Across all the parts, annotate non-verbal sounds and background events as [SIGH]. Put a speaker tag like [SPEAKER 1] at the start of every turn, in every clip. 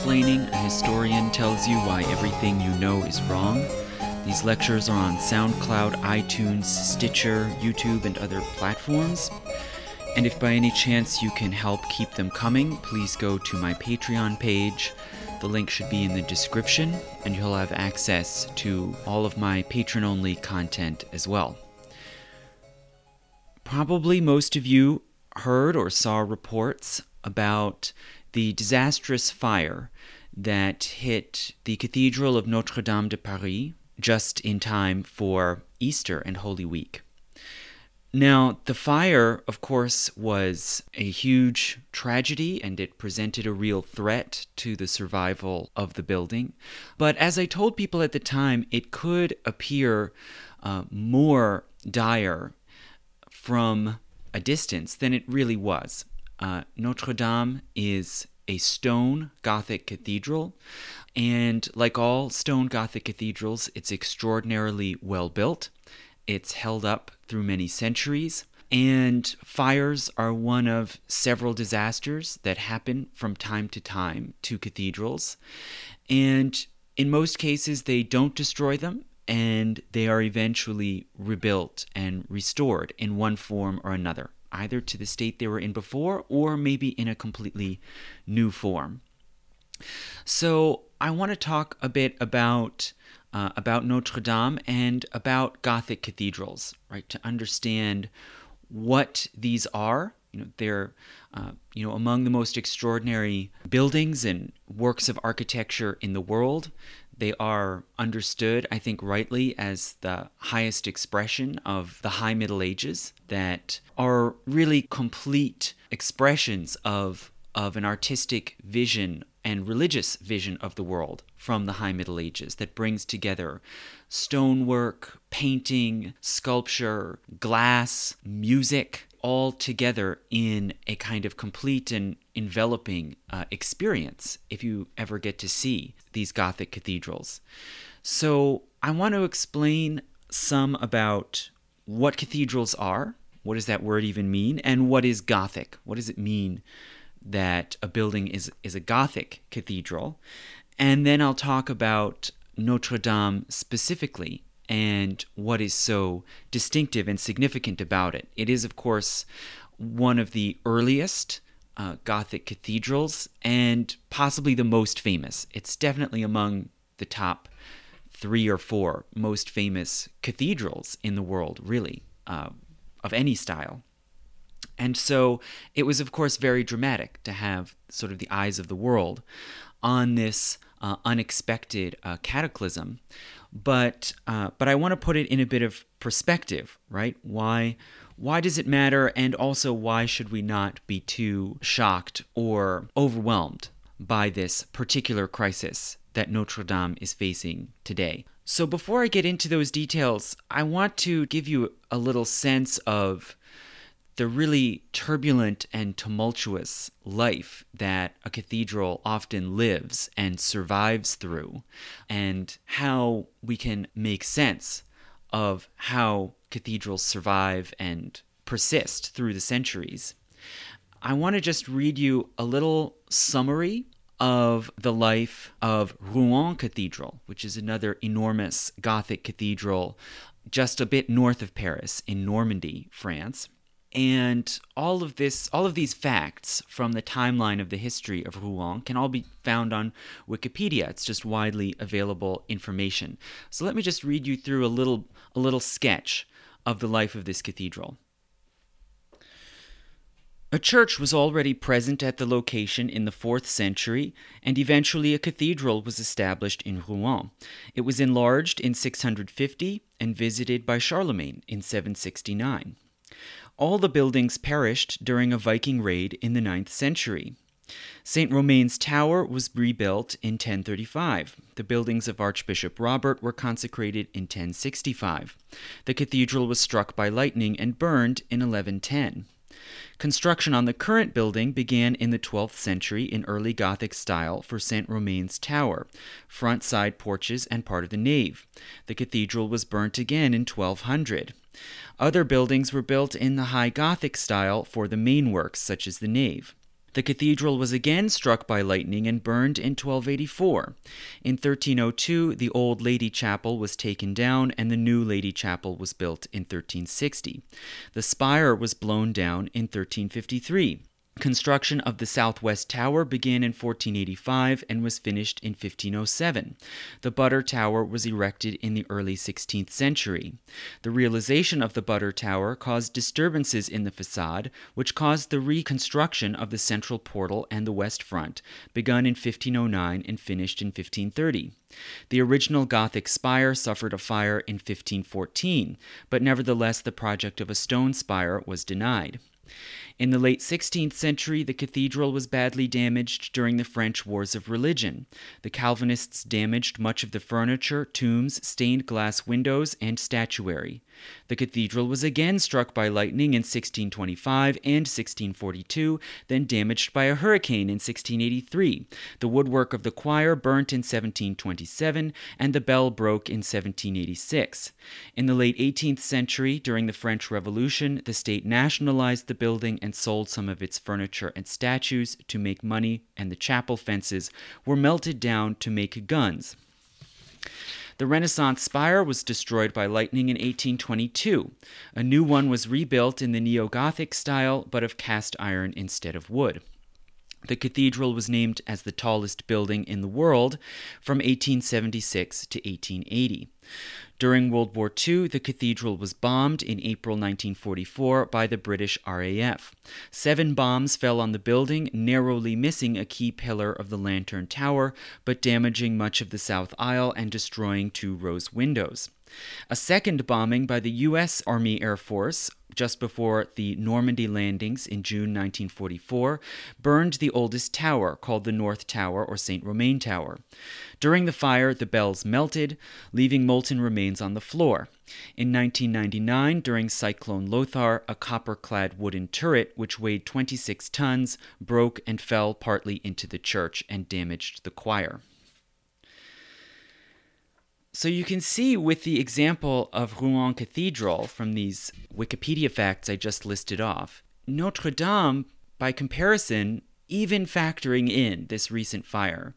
[SPEAKER 1] Splaining. A historian tells you why everything you know is wrong. These lectures are on SoundCloud, iTunes, Stitcher, YouTube, and other platforms. And if by any chance you can help keep them coming, please go to my Patreon page. The link should be in the description, and you'll have access to all of my patron only content as well. Probably most of you heard or saw reports about the disastrous fire that hit the Cathedral of Notre Dame de Paris just in time for Easter and Holy Week. Now, the fire, of course, was a huge tragedy and it presented a real threat to the survival of the building. But as I told people at the time, it could appear uh, more dire from a distance than it really was. Uh, Notre Dame is a stone Gothic cathedral, and like all stone Gothic cathedrals, it's extraordinarily well built. It's held up through many centuries. And fires are one of several disasters that happen from time to time to cathedrals. And in most cases, they don't destroy them and they are eventually rebuilt and restored in one form or another, either to the state they were in before or maybe in a completely new form. So, I want to talk a bit about uh, about Notre Dame and about Gothic cathedrals, right? To understand what these are. You know, they're uh, you know among the most extraordinary buildings and works of architecture in the world. They are understood, I think, rightly as the highest expression of the High Middle Ages, that are really complete expressions of, of an artistic vision and religious vision of the world from the High Middle Ages that brings together stonework, painting, sculpture, glass, music, all together in a kind of complete and enveloping uh, experience if you ever get to see these Gothic cathedrals. So, I want to explain some about what cathedrals are. What does that word even mean? And what is Gothic? What does it mean that a building is, is a Gothic cathedral. And then I'll talk about Notre Dame specifically and what is so distinctive and significant about it. It is, of course, one of the earliest uh, Gothic cathedrals and possibly the most famous. It's definitely among the top three or four most famous cathedrals in the world, really, uh, of any style. And so it was, of course, very dramatic to have sort of the eyes of the world on this uh, unexpected uh, cataclysm. But uh, but I want to put it in a bit of perspective, right? Why why does it matter, and also why should we not be too shocked or overwhelmed by this particular crisis that Notre Dame is facing today? So before I get into those details, I want to give you a little sense of the really turbulent and tumultuous life that a cathedral often lives and survives through, and how we can make sense of how cathedrals survive and persist through the centuries. I want to just read you a little summary of the life of Rouen Cathedral, which is another enormous Gothic cathedral just a bit north of Paris in Normandy, France. And all of this, all of these facts from the timeline of the history of Rouen can all be found on Wikipedia. It's just widely available information. So let me just read you through a little, a little sketch of the life of this cathedral. A church was already present at the location in the 4th century, and eventually a cathedral was established in Rouen. It was enlarged in 650 and visited by Charlemagne in 769. All the buildings perished during a Viking raid in the 9th century. St. Romain's Tower was rebuilt in 1035. The buildings of Archbishop Robert were consecrated in 1065. The cathedral was struck by lightning and burned in 1110. Construction on the current building began in the 12th century in early Gothic style for St. Romain's Tower, front side porches, and part of the nave. The cathedral was burnt again in 1200. Other buildings were built in the High Gothic style for the main works, such as the nave. The cathedral was again struck by lightning and burned in 1284. In 1302, the old Lady Chapel was taken down and the new Lady Chapel was built in 1360. The spire was blown down in 1353. Construction of the southwest tower began in 1485 and was finished in 1507. The Butter Tower was erected in the early 16th century. The realization of the Butter Tower caused disturbances in the facade, which caused the reconstruction of the central portal and the west front, begun in 1509 and finished in 1530. The original Gothic spire suffered a fire in 1514, but nevertheless the project of a stone spire was denied. In the late 16th century, the cathedral was badly damaged during the French Wars of Religion. The Calvinists damaged much of the furniture, tombs, stained glass windows, and statuary. The cathedral was again struck by lightning in 1625 and 1642, then damaged by a hurricane in 1683. The woodwork of the choir burnt in 1727, and the bell broke in 1786. In the late 18th century, during the French Revolution, the state nationalized the building and sold some of its furniture and statues to make money, and the chapel fences were melted down to make guns. The Renaissance spire was destroyed by lightning in 1822. A new one was rebuilt in the neo Gothic style, but of cast iron instead of wood. The cathedral was named as the tallest building in the world from 1876 to 1880. During World War II, the cathedral was bombed in April 1944 by the British RAF. Seven bombs fell on the building, narrowly missing a key pillar of the lantern tower, but damaging much of the south aisle and destroying two rose windows. A second bombing by the U.S. Army Air Force just before the Normandy landings in June 1944 burned the oldest tower, called the North Tower or St. Romain Tower. During the fire, the bells melted, leaving molten remains on the floor. In 1999, during Cyclone Lothar, a copper clad wooden turret, which weighed 26 tons, broke and fell partly into the church and damaged the choir. So you can see with the example of Rouen Cathedral from these Wikipedia facts I just listed off, Notre Dame, by comparison, even factoring in this recent fire,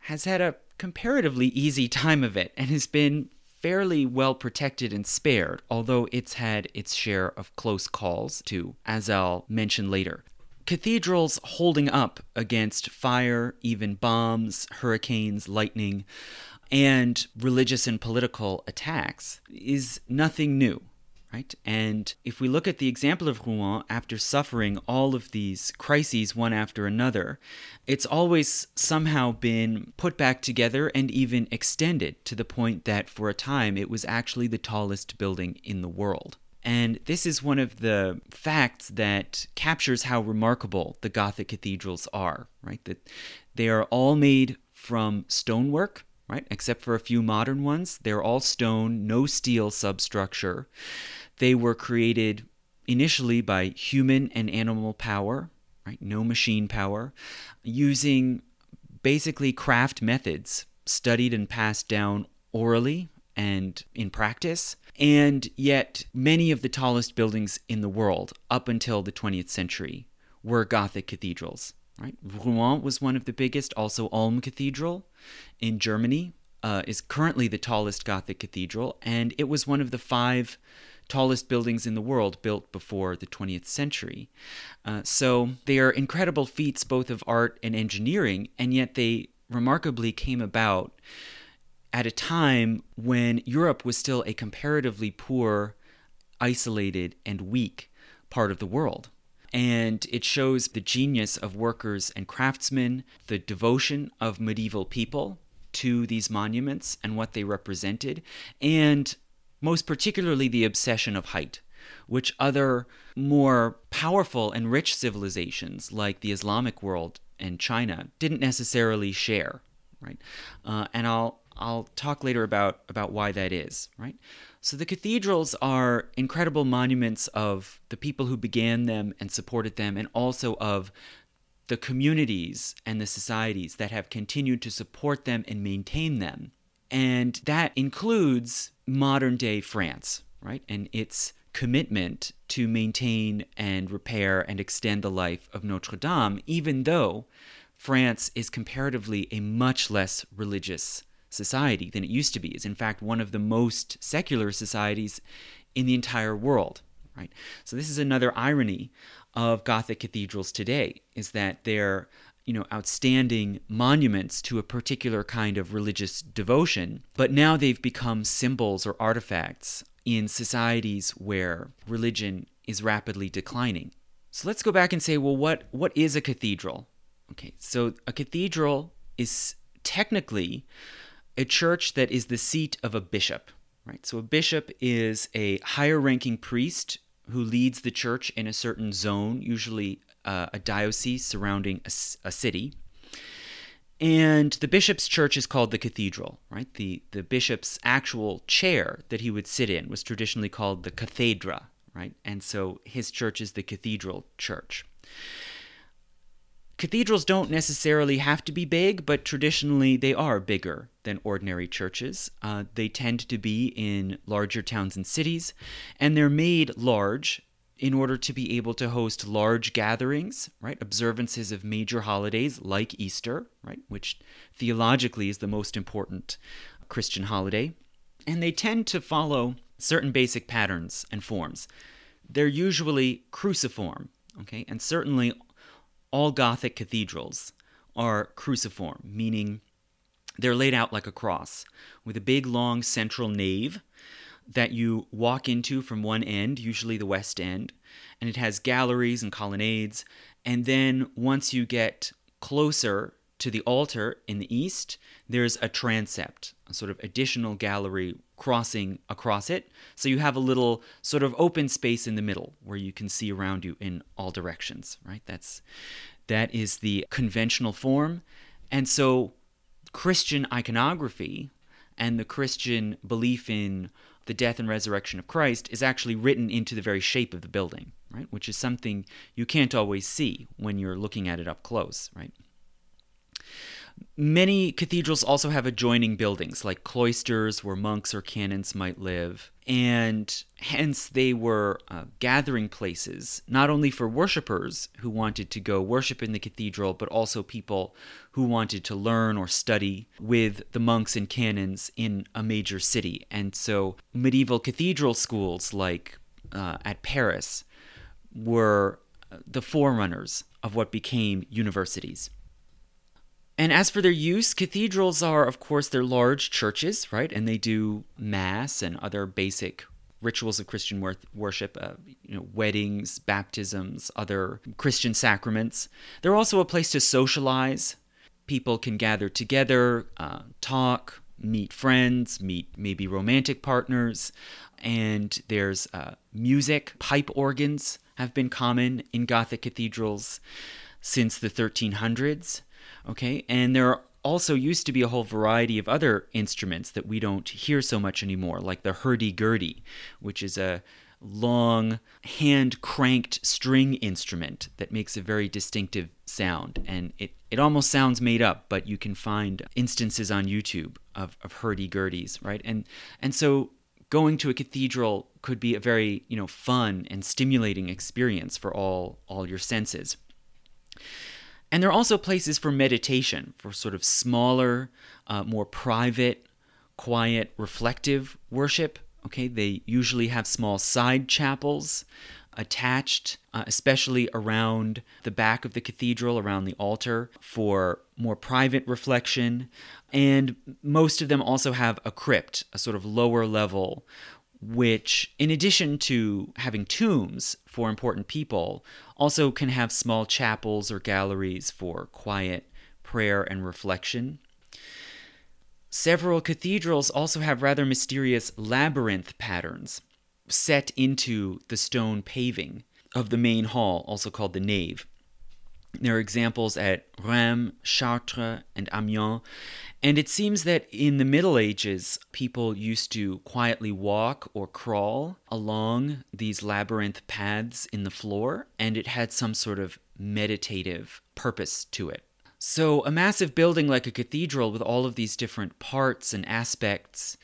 [SPEAKER 1] has had a comparatively easy time of it and has been fairly well protected and spared, although it's had its share of close calls, too, as I'll mention later. Cathedrals holding up against fire, even bombs, hurricanes, lightning, and religious and political attacks is nothing new. Right? And if we look at the example of Rouen, after suffering all of these crises one after another, it's always somehow been put back together and even extended to the point that for a time it was actually the tallest building in the world. And this is one of the facts that captures how remarkable the Gothic cathedrals are, right? That they are all made from stonework right? Except for a few modern ones. They're all stone, no steel substructure. They were created initially by human and animal power, right? No machine power, using basically craft methods studied and passed down orally and in practice. And yet, many of the tallest buildings in the world up until the 20th century were Gothic cathedrals. Right? Rouen was one of the biggest. Also, Ulm Cathedral in Germany uh, is currently the tallest Gothic cathedral, and it was one of the five tallest buildings in the world built before the 20th century. Uh, so they are incredible feats both of art and engineering, and yet they remarkably came about at a time when Europe was still a comparatively poor, isolated, and weak part of the world and it shows the genius of workers and craftsmen, the devotion of medieval people to these monuments and what they represented, and most particularly the obsession of height, which other more powerful and rich civilizations like the Islamic world and China didn't necessarily share, right? Uh, and I'll I'll talk later about about why that is, right? So the cathedrals are incredible monuments of the people who began them and supported them, and also of the communities and the societies that have continued to support them and maintain them. And that includes modern day France, right? And its commitment to maintain and repair and extend the life of Notre Dame, even though France is comparatively a much less religious society than it used to be. Is in fact one of the most secular societies in the entire world. Right. So this is another irony of Gothic cathedrals today is that they're you know outstanding monuments to a particular kind of religious devotion, but now they've become symbols or artifacts in societies where religion is rapidly declining. So let's go back and say, well, what what is a cathedral? Okay, so a cathedral is technically a church that is the seat of a bishop, right? So a bishop is a higher ranking priest who leads the church in a certain zone, usually uh, a diocese surrounding a, a, city. And the bishop's church is called the cathedral, right? The, the bishop's actual chair that he would sit in was traditionally called the cathedra, right? And so his church is the cathedral church. Cathedrals don't necessarily have to be big, but traditionally they are bigger than ordinary churches. Uh, they tend to be in larger towns and cities, and they're made large in order to be able to host large gatherings, right? Observances of major holidays like Easter, right? Which theologically is the most important Christian holiday. And they tend to follow certain basic patterns and forms. They're usually cruciform, okay? And certainly all Gothic cathedrals are cruciform, meaning they're laid out like a cross, with a big long central nave that you walk into from one end, usually the west end, and it has galleries and colonnades. And then once you get closer to the altar in the east, there's a transept, a sort of additional gallery crossing across it. So you have a little sort of open space in the middle where you can see around you in all directions, right? That's that is the conventional form. And so Christian iconography and the Christian belief in the death and resurrection of Christ is actually written into the very shape of the building, right? Which is something you can't always see when you're looking at it up close, right? Many cathedrals also have adjoining buildings, like cloisters where monks or canons might live, and hence they were uh, gathering places, not only for worshippers who wanted to go worship in the cathedral, but also people who wanted to learn or study with the monks and canons in a major city. And so medieval cathedral schools, like uh, at Paris, were uh, the forerunners of what became universities. And as for their use, cathedrals are, of course, they're large churches, right? And they do mass and other basic rituals of Christian wor- worship, uh, you know, weddings, baptisms, other Christian sacraments. They're also a place to socialize. People can gather together, uh, talk, meet friends, meet maybe romantic partners, and there's uh, music. Pipe organs have been common in Gothic cathedrals since the 1300s. Okay, and there are also used to be a whole variety of other instruments that we don't hear so much anymore, like the hurdy-gurdy, which is a long hand cranked string instrument that makes a very distinctive sound. And it, it almost sounds made up but you can find instances on youtube of, of hurdy-gurdies right? And and so going to a cathedral could be a very you know fun and stimulating experience for all all your senses and there are also places for meditation, for sort of smaller, uh, more private, quiet, reflective worship. Okay, they usually have small side chapels attached, uh, especially around the back of the cathedral, around the altar, for more private reflection. And most of them also have a crypt, a sort of lower level which, in addition to having tombs for important people, also can have small chapels or galleries for quiet prayer and reflection. Several cathedrals also have rather mysterious labyrinth patterns set into the stone paving of the main hall, also called the nave. There are examples at Rheims, Chartres, and Amiens, and it seems that in the Middle Ages, people used to quietly walk or crawl along these labyrinth paths in the floor, and it had some sort of meditative purpose to it. So, a massive building like a cathedral with all of these different parts and aspects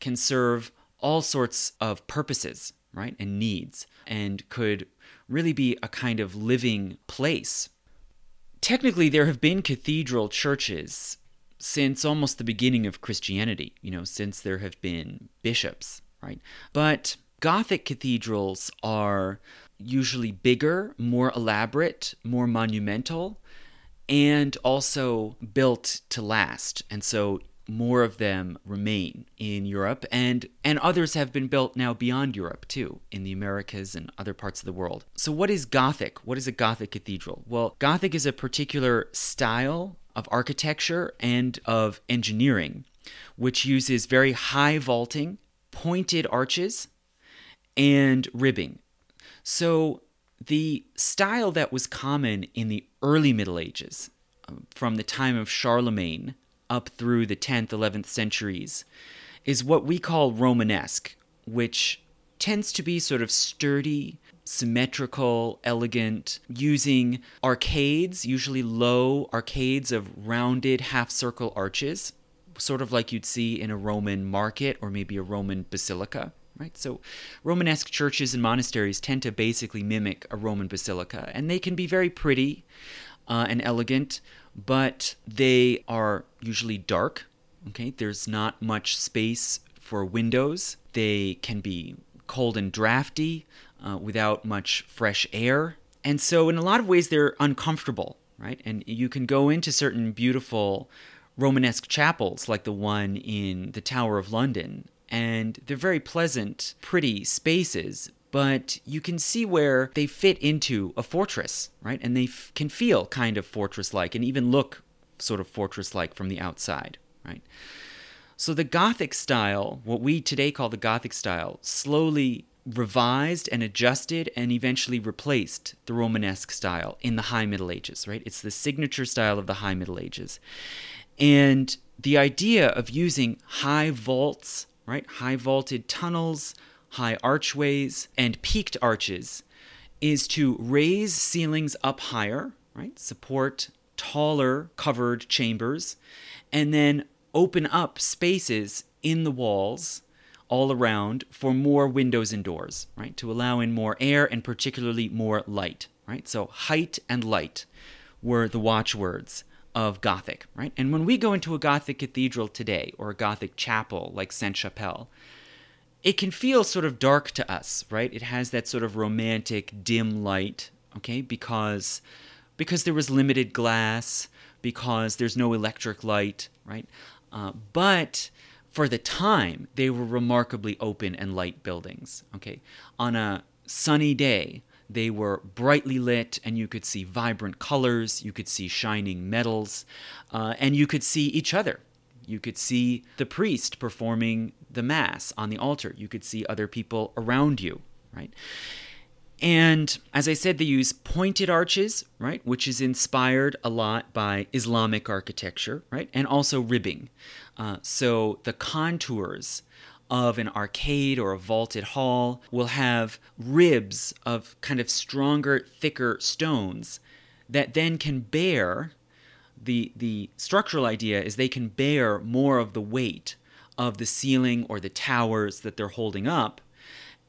[SPEAKER 1] can serve all sorts of purposes, right, and needs, and could really be a kind of living place. Technically, there have been cathedral churches since almost the beginning of Christianity, you know, since there have been bishops, right? But Gothic cathedrals are usually bigger, more elaborate, more monumental, and also built to last. And so more of them remain in Europe and and others have been built now beyond Europe too in the Americas and other parts of the world. So what is Gothic? What is a Gothic cathedral? Well, Gothic is a particular style of architecture and of engineering which uses very high vaulting, pointed arches and ribbing. So the style that was common in the early Middle Ages um, from the time of Charlemagne up through the 10th, 11th centuries is what we call Romanesque, which tends to be sort of sturdy, symmetrical, elegant, using arcades, usually low arcades of rounded half circle arches, sort of like you'd see in a Roman market or maybe a Roman basilica. Right? So, Romanesque churches and monasteries tend to basically mimic a Roman basilica, and they can be very pretty uh, and elegant, but they are usually dark. Okay, there's not much space for windows. They can be cold and drafty uh, without much fresh air. And so, in a lot of ways, they're uncomfortable, right? And you can go into certain beautiful Romanesque chapels, like the one in the Tower of London, and they're very pleasant, pretty spaces, but you can see where they fit into a fortress, right? And they f- can feel kind of fortress like and even look sort of fortress like from the outside, right? So the Gothic style, what we today call the Gothic style, slowly revised and adjusted and eventually replaced the Romanesque style in the High Middle Ages, right? It's the signature style of the High Middle Ages. And the idea of using high vaults, right? High vaulted tunnels, high archways, and peaked arches is to raise ceilings up higher, right? Support taller covered chambers, and then open up spaces in the walls all around for more windows and doors, right? To allow in more air and particularly more light, right? So height and light were the watchwords of Gothic, right? And when we go into a Gothic cathedral today or a Gothic chapel like Sainte Chapelle, it can feel sort of dark to us, right? It has that sort of romantic dim light, okay? Because because there was limited glass, because there's no electric light, right? Uh, but for the time, they were remarkably open and light buildings, okay? On a sunny day, they were brightly lit, and you could see vibrant colors, you could see shining metals, uh, and you could see each other. You could see the priest performing the Mass on the altar. You could see other people around you, right? And as I said, they use pointed arches, right, which is inspired a lot by Islamic architecture, right, and also ribbing. Uh, so the contours of an arcade or a vaulted hall will have ribs of kind of stronger, thicker stones that then can bear the the structural idea is they can bear more of the weight of the ceiling or the towers that they're holding up.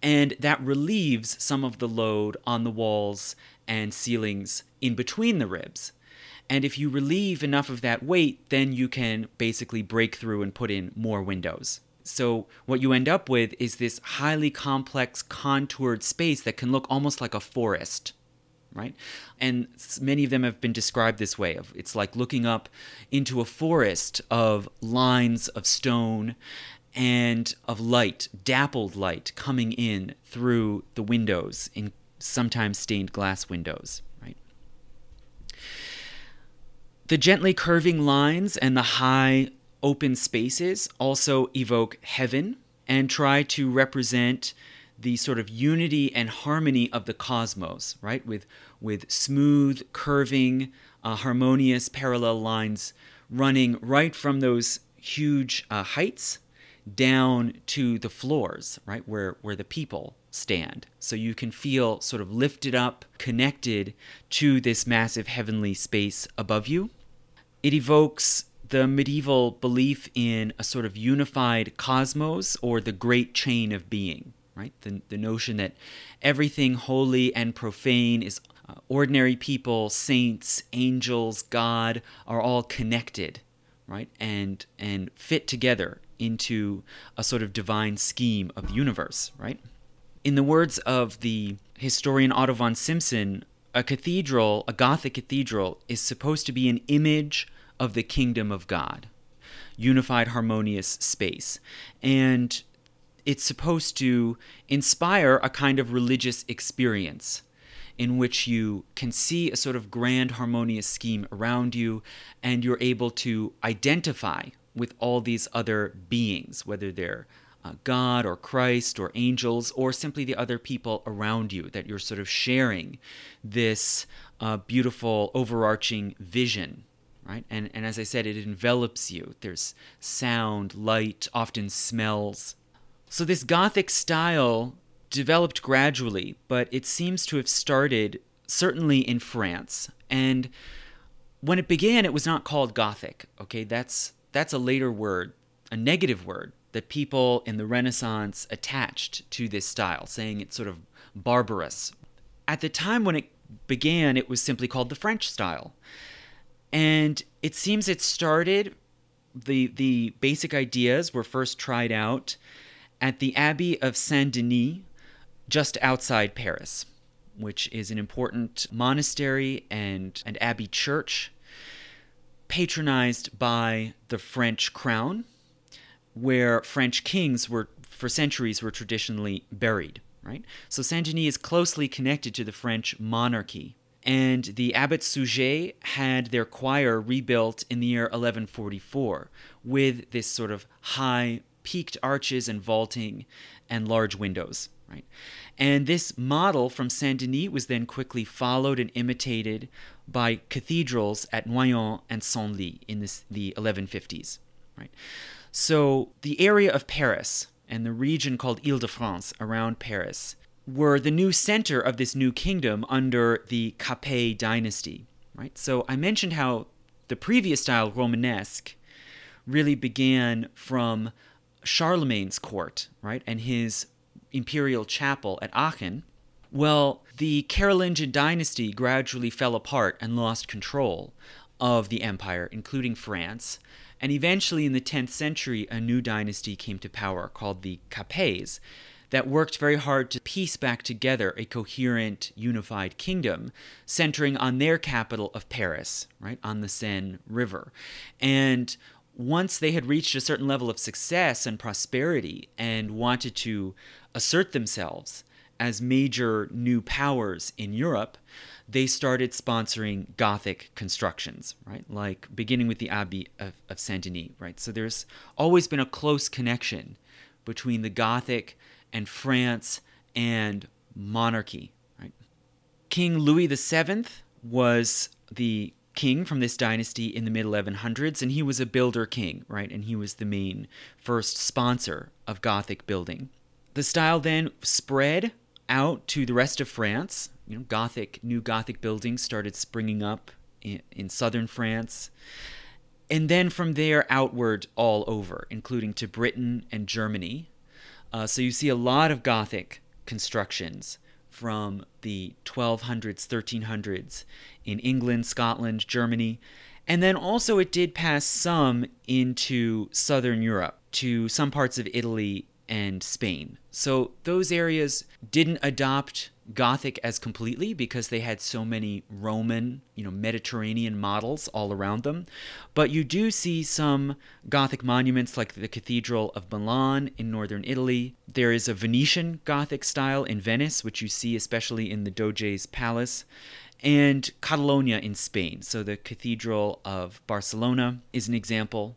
[SPEAKER 1] And that relieves some of the load on the walls and ceilings in between the ribs. And if you relieve enough of that weight, then you can basically break through and put in more windows. So, what you end up with is this highly complex, contoured space that can look almost like a forest right? And many of them have been described this way of it's like looking up into a forest of lines of stone and of light, dappled light coming in through the windows in sometimes stained glass windows, right? The gently curving lines and the high open spaces also evoke heaven and try to represent the sort of unity and harmony of the cosmos, right? With with smooth, curving, uh, harmonious parallel lines running right from those huge uh, heights down to the floors, right, where, where the people stand. So you can feel sort of lifted up, connected to this massive heavenly space above you. It evokes the medieval belief in a sort of unified cosmos or the great chain of being, right? The, the notion that everything holy and profane is uh, ordinary people, saints, angels, God are all connected, right? And and fit together into a sort of divine scheme of the universe, right? In the words of the historian Otto von Simson, a cathedral, a Gothic cathedral, is supposed to be an image of the kingdom of God, unified, harmonious space. And it's supposed to inspire a kind of religious experience in which you can see a sort of grand harmonious scheme around you and you're able to identify with all these other beings, whether they're uh, God or Christ or angels or simply the other people around you, that you're sort of sharing this uh, beautiful overarching vision. Right? And, and as I said, it envelops you. There's sound, light, often smells. So, this Gothic style developed gradually, but it seems to have started certainly in France. And when it began, it was not called Gothic. Okay, that's that's a later word, a negative word that people in the Renaissance attached to this style, saying it's sort of barbarous. At the time when it began, it was simply called the French style. And it seems it started, the, the basic ideas were first tried out at the Abbey of Saint Denis, just outside Paris, which is an important monastery and, and abbey church patronized by the French crown where French kings were for centuries were traditionally buried, right? So Saint-Denis is closely connected to the French monarchy. And the Abbot Suger had their choir rebuilt in the year 1144 with this sort of high peaked arches and vaulting and large windows, right? And this model from Saint Denis was then quickly followed and imitated by cathedrals at Noyon and Senlis in this, the 1150s, right? So the area of Paris and the region called Ile-de-France around Paris were the new center of this new kingdom under the Capet dynasty, right? So I mentioned how the previous style, Romanesque, really began from Charlemagne's court, right, and his imperial chapel at Aachen. Well, the Carolingian dynasty gradually fell apart and lost control of the empire, including France, and eventually, in the 10th century, a new dynasty came to power called the Capets that worked very hard to piece back together a coherent, unified kingdom centering on their capital of Paris, right, on the Seine River. And once they had reached a certain level of success and prosperity and wanted to assert themselves as major new powers in Europe, they started sponsoring Gothic constructions, right? Like beginning with the Abbey of, of Saint Denis, right? So there's always been a close connection between the Gothic and France and monarchy, right? King Louis VII was the king from this dynasty in the mid 1100s, and he was a builder king, right? And he was the main first sponsor of Gothic building. The style then spread out to the rest of France, you know, Gothic, new Gothic buildings started springing up in, in southern France. And then from there outward all over, including to Britain and Germany. Uh, so you see a lot of Gothic constructions from the 1200s, 1300s in England, Scotland, Germany. And then also it did pass some into southern Europe, to some parts of Italy and Spain. So those areas didn't adopt Gothic as completely because they had so many Roman, you know, Mediterranean models all around them. But you do see some Gothic monuments like the Cathedral of Milan in northern Italy. There is a Venetian Gothic style in Venice, which you see especially in the Doge's Palace. And Catalonia in Spain. So the Cathedral of Barcelona is an example.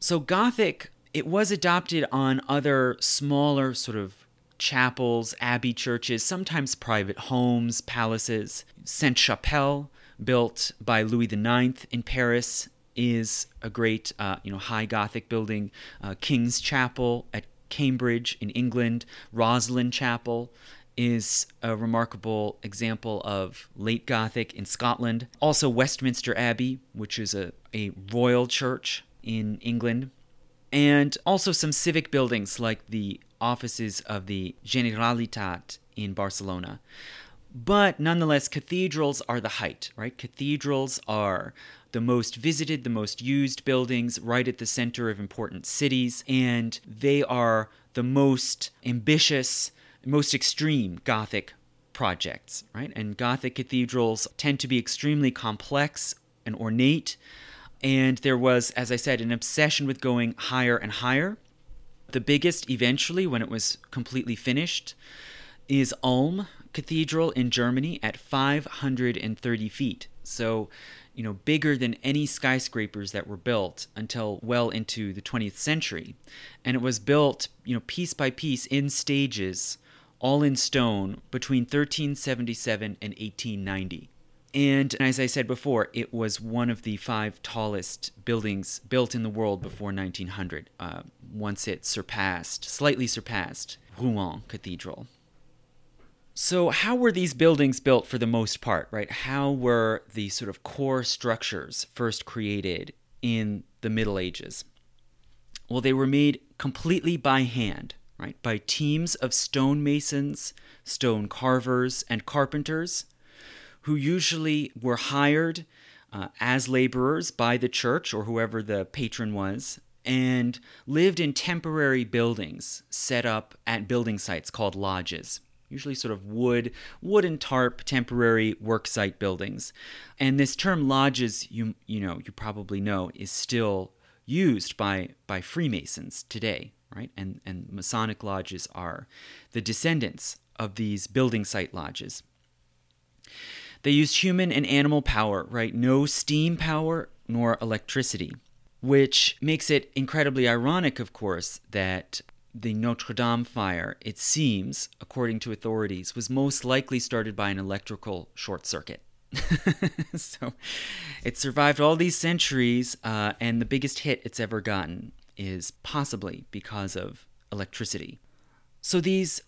[SPEAKER 1] So Gothic it was adopted on other smaller sort of chapels, abbey churches, sometimes private homes, palaces. Sainte Chapelle, built by Louis IX in Paris, is a great, uh, you know, high Gothic building. Uh, King's Chapel at Cambridge in England, Rosslyn Chapel is a remarkable example of late Gothic in Scotland. Also, Westminster Abbey, which is a, a royal church in England, and also some civic buildings like the offices of the Generalitat in Barcelona. But nonetheless, cathedrals are the height, right? Cathedrals are the most visited, the most used buildings right at the center of important cities, and they are the most ambitious, most extreme Gothic projects, right? And Gothic cathedrals tend to be extremely complex and ornate. And there was, as I said, an obsession with going higher and higher. The biggest, eventually, when it was completely finished, is Ulm Cathedral in Germany at 530 feet. So, you know, bigger than any skyscrapers that were built until well into the 20th century. And it was built, you know, piece by piece in stages, all in stone, between 1377 and 1890. And as I said before, it was one of the five tallest buildings built in the world before 1900, uh, once it surpassed, slightly surpassed, Rouen Cathedral. So, how were these buildings built for the most part, right? How were the sort of core structures first created in the Middle Ages? Well, they were made completely by hand, right? By teams of stonemasons, stone carvers, and carpenters who usually were hired uh, as laborers by the church or whoever the patron was and lived in temporary buildings set up at building sites called lodges usually sort of wood, wooden tarp, temporary worksite buildings. And this term lodges, you you know, you probably know, is still used by by Freemasons today, right? And and Masonic lodges are the descendants of these building site lodges. They used human and animal power, right? No steam power nor electricity, which makes it incredibly ironic, of course, that the Notre Dame fire, it seems, according to authorities, was most likely started by an electrical short circuit. [LAUGHS] so it survived all these centuries, uh, and the biggest hit it's ever gotten is possibly because of electricity. So these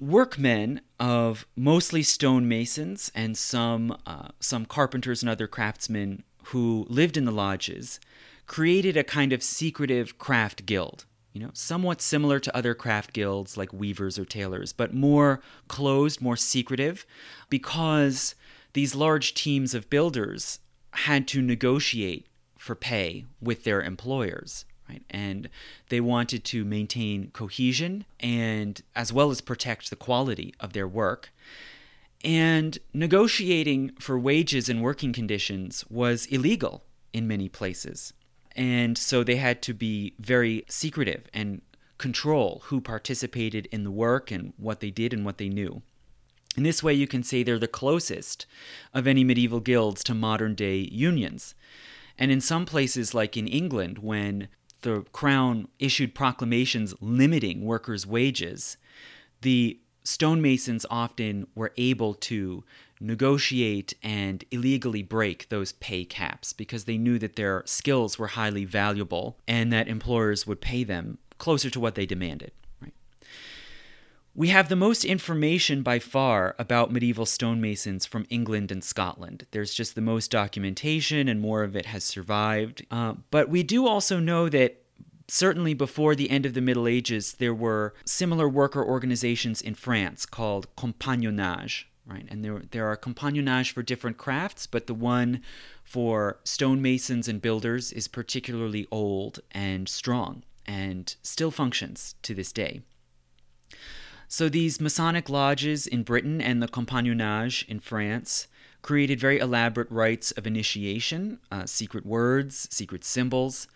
[SPEAKER 1] workmen of mostly stonemasons and some uh, some carpenters and other craftsmen who lived in the lodges created a kind of secretive craft guild you know, somewhat similar to other craft guilds like weavers or tailors, but more closed, more secretive, because these large teams of builders had to negotiate for pay with their employers. Right? And they wanted to maintain cohesion and as well as protect the quality of their work. And negotiating for wages and working conditions was illegal in many places. And so they had to be very secretive and control who participated in the work and what they did and what they knew. In this way, you can say they're the closest of any medieval guilds to modern day unions. And in some places, like in England, when the crown issued proclamations limiting workers' wages, the stonemasons often were able to negotiate and illegally break those pay caps because they knew that their skills were highly valuable and that employers would pay them closer to what they demanded. We have the most information by far about medieval stonemasons from England and Scotland. There's just the most documentation, and more of it has survived. Uh, but we do also know that certainly before the end of the Middle Ages, there were similar worker organizations in France called compagnonnage, right? And there, there are compagnonnage for different crafts, but the one for stonemasons and builders is particularly old and strong and still functions to this day. So these Masonic lodges in Britain and the compagnonnage in France created very elaborate rites of initiation, uh, secret words, secret symbols,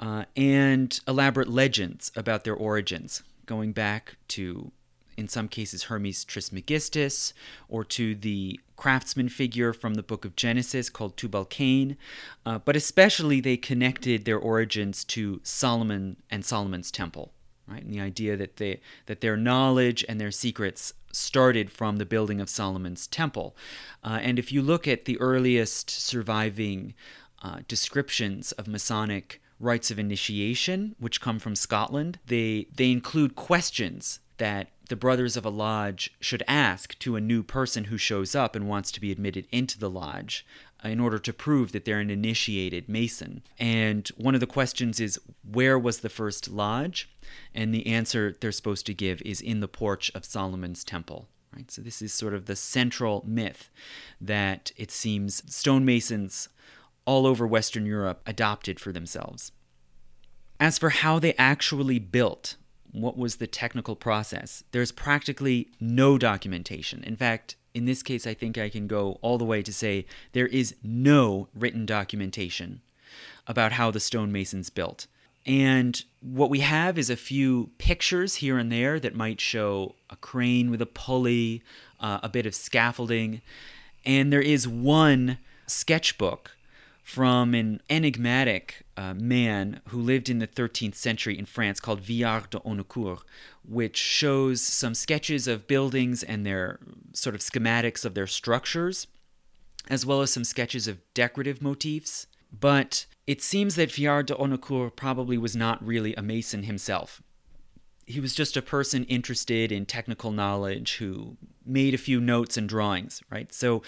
[SPEAKER 1] uh, and elaborate legends about their origins, going back to in some cases Hermes Trismegistus, or to the craftsman figure from the book of Genesis called Tubal Cain. Uh, but especially they connected their origins to Solomon and Solomon's temple, right? And the idea that they that their knowledge and their secrets started from the building of Solomon's temple. Uh, and if you look at the earliest surviving uh, descriptions of Masonic rites of initiation, which come from Scotland, they they include questions that the brothers of a lodge should ask to a new person who shows up and wants to be admitted into the lodge in order to prove that they're an initiated Mason. And one of the questions is where was the first lodge? And the answer they're supposed to give is in the porch of Solomon's temple. Right? So this is sort of the central myth that it seems stonemasons all over Western Europe adopted for themselves. As for how they actually built, what was the technical process? There's practically no documentation. In fact, in this case, I think I can go all the way to say there is no written documentation about how the stonemasons built. And what we have is a few pictures here and there that might show a crane with a pulley, uh, a bit of scaffolding. And there is one sketchbook from an enigmatic uh, man who lived in the 13th century in France called Villard de Honnecourt, which shows some sketches of buildings and their sort of schematics of their structures, as well as some sketches of decorative motifs. But it seems that Villard de Honnecourt probably was not really a mason himself. He was just a person interested in technical knowledge who made a few notes and drawings, right? So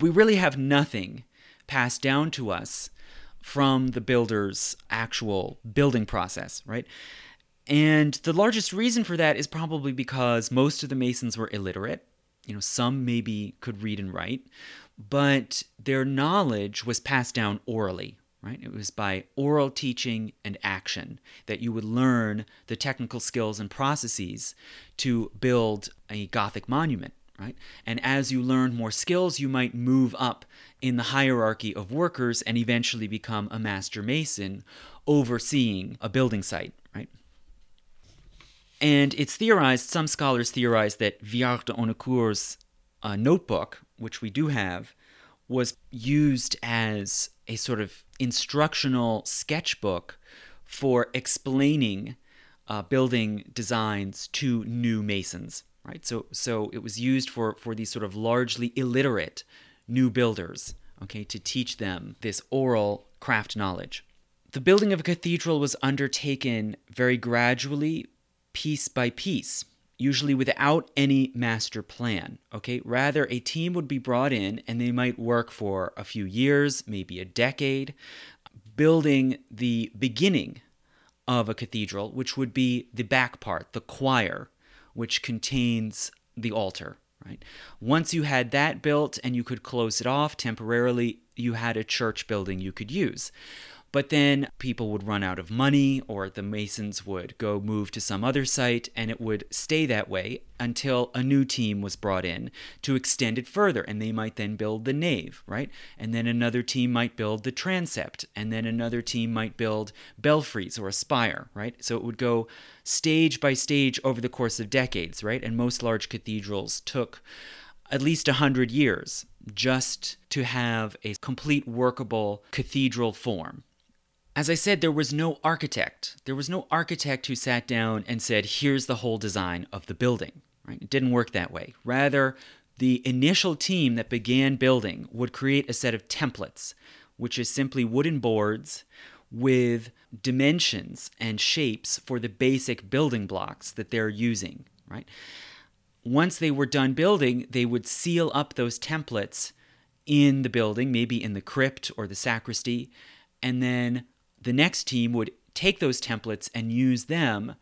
[SPEAKER 1] we really have nothing passed down to us from the builder's actual building process, right? And the largest reason for that is probably because most of the Masons were illiterate. You know, some maybe could read and write, but their knowledge was passed down orally, right? It was by oral teaching and action that you would learn the technical skills and processes to build a Gothic monument right? And as you learn more skills, you might move up in the hierarchy of workers and eventually become a master mason overseeing a building site, right? And it's theorized, some scholars theorize that Villard de Honnecourt's uh, notebook, which we do have, was used as a sort of instructional sketchbook for explaining uh, building designs to new masons right? So so it was used for for these sort of largely illiterate new builders, okay, to teach them this oral craft knowledge. The building of a cathedral was undertaken very gradually, piece by piece, usually without any master plan. Okay, rather, a team would be brought in and they might work for a few years, maybe a decade, building the beginning of a cathedral, which would be the back part, the choir, which contains the altar, right? Once you had that built and you could close it off temporarily, you had a church building you could use. But then people would run out of money, or the Masons would go move to some other site, and it would stay that way until a new team was brought in to extend it further. And they might then build the nave, right? And then another team might build the transept, and then another team might build belfries or a spire, right? So it would go stage by stage over the course of decades, right? And most large cathedrals took at least a hundred years just to have a complete workable cathedral form. As I said, there was no architect. There was no architect who sat down and said, here's the whole design of the building. Right? It didn't work that way. Rather, the initial team that began building would create a set of templates, which is simply wooden boards with dimensions and shapes for the basic building blocks that they're using, right? Once they were done building, they would seal up those templates in the building, maybe in the crypt or the sacristy, and then the next team would take those templates and use them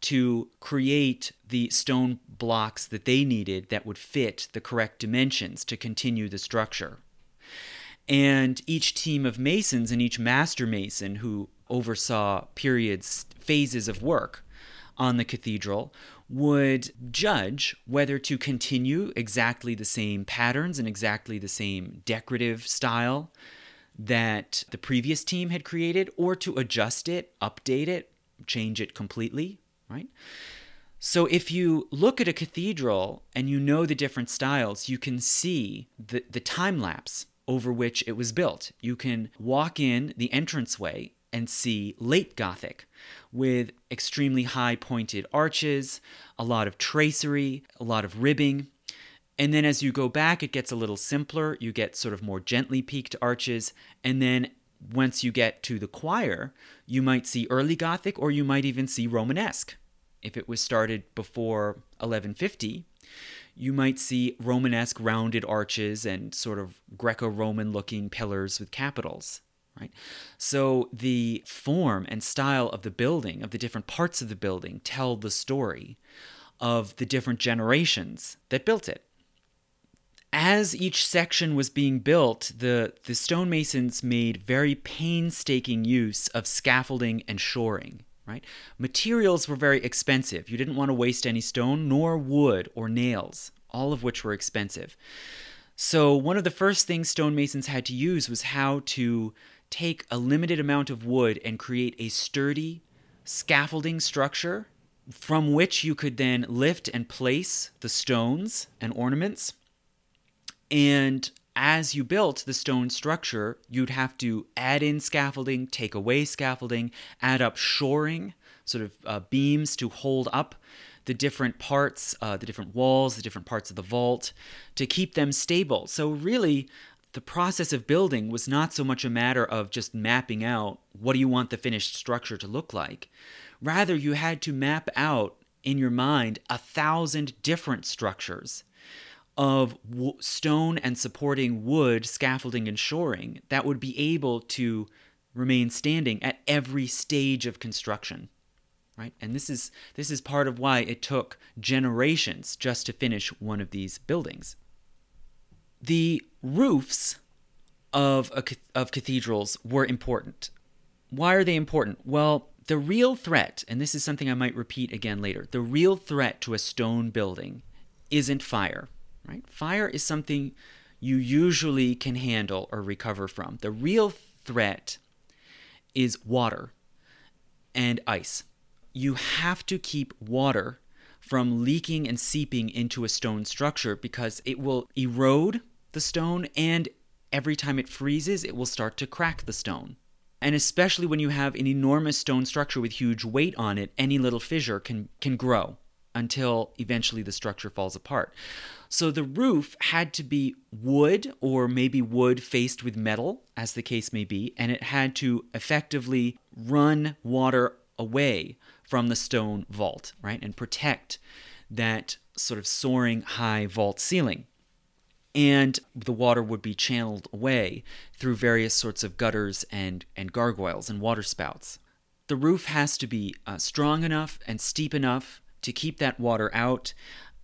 [SPEAKER 1] to create the stone blocks that they needed that would fit the correct dimensions to continue the structure. And each team of masons and each master mason who oversaw periods, phases of work on the cathedral would judge whether to continue exactly the same patterns and exactly the same decorative style that the previous team had created or to adjust it, update it, change it completely, right? So if you look at a cathedral and you know the different styles, you can see the, the time lapse over which it was built. You can walk in the entranceway and see late Gothic with extremely high pointed arches, a lot of tracery, a lot of ribbing. And then as you go back, it gets a little simpler. You get sort of more gently peaked arches. And then once you get to the choir, you might see early Gothic or you might even see Romanesque. If it was started before 1150, you might see Romanesque rounded arches and sort of Greco Roman looking pillars with capitals. Right? So the form and style of the building, of the different parts of the building, tell the story of the different generations that built it. As each section was being built, the, the stonemasons made very painstaking use of scaffolding and shoring. Right? Materials were very expensive. You didn't want to waste any stone, nor wood or nails, all of which were expensive. So, one of the first things stonemasons had to use was how to take a limited amount of wood and create a sturdy scaffolding structure from which you could then lift and place the stones and ornaments. And as you built the stone structure, you'd have to add in scaffolding, take away scaffolding, add up shoring, sort of uh, beams to hold up the different parts, uh, the different walls, the different parts of the vault, to keep them stable. So, really, the process of building was not so much a matter of just mapping out what do you want the finished structure to look like. Rather, you had to map out in your mind a thousand different structures of w- stone and supporting wood, scaffolding, and shoring that would be able to remain standing at every stage of construction. Right? And this is this is part of why it took generations just to finish one of these buildings. The roofs of a, of cathedrals were important. Why are they important? Well, the real threat, and this is something I might repeat again later, the real threat to a stone building isn't fire right? Fire is something you usually can handle or recover from. The real threat is water and ice. You have to keep water from leaking and seeping into a stone structure because it will erode the stone and every time it freezes, it will start to crack the stone. And especially when you have an enormous stone structure with huge weight on it, any little fissure can, can grow until eventually the structure falls apart. So the roof had to be wood or maybe wood faced with metal, as the case may be, and it had to effectively run water away from the stone vault, right, and protect that sort of soaring high vault ceiling. And the water would be channeled away through various sorts of gutters and, and gargoyles and water spouts. The roof has to be uh, strong enough and steep enough to keep that water out.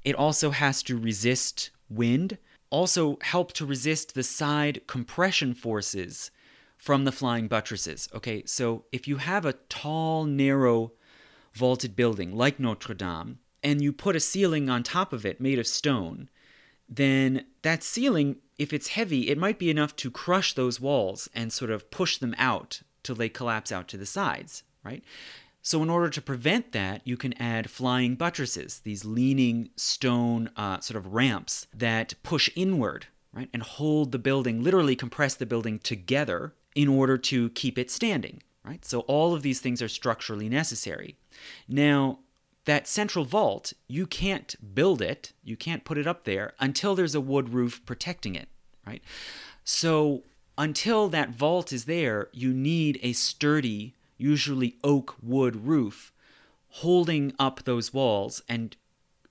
[SPEAKER 1] It also has to resist wind, also help to resist the side compression forces from the flying buttresses. Okay, so if you have a tall, narrow, vaulted building like Notre Dame, and you put a ceiling on top of it made of stone, then that ceiling, if it's heavy, it might be enough to crush those walls and sort of push them out till they collapse out to the sides, right? So, in order to prevent that, you can add flying buttresses, these leaning stone uh, sort of ramps that push inward, right, and hold the building, literally compress the building together in order to keep it standing, right? So, all of these things are structurally necessary. Now, that central vault, you can't build it, you can't put it up there until there's a wood roof protecting it, right? So, until that vault is there, you need a sturdy usually oak wood roof, holding up those walls and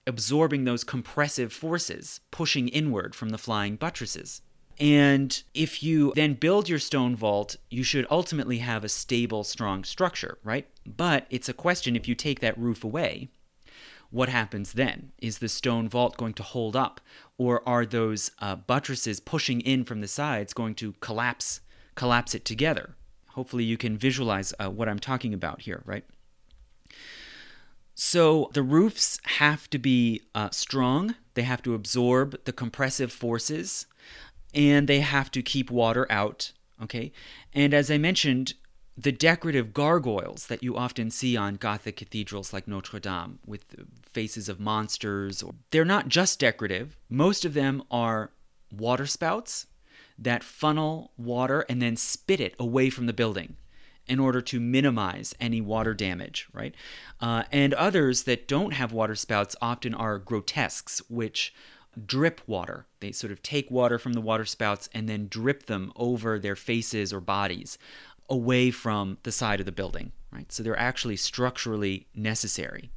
[SPEAKER 1] absorbing those compressive forces, pushing inward from the flying buttresses. And if you then build your stone vault, you should ultimately have a stable, strong structure, right? But it's a question if you take that roof away, what happens then? Is the stone vault going to hold up? Or are those uh, buttresses pushing in from the sides going to collapse, collapse it together? Hopefully, you can visualize uh, what I'm talking about here, right? So, the roofs have to be uh, strong, they have to absorb the compressive forces, and they have to keep water out, okay? And as I mentioned, the decorative gargoyles that you often see on Gothic cathedrals like Notre Dame with faces of monsters, they're not just decorative. Most of them are water spouts that funnel water and then spit it away from the building in order to minimize any water damage, right? Uh, and others that don't have water spouts often are grotesques, which drip water. They sort of take water from the water spouts and then drip them over their faces or bodies away from the side of the building, right? So they're actually structurally necessary.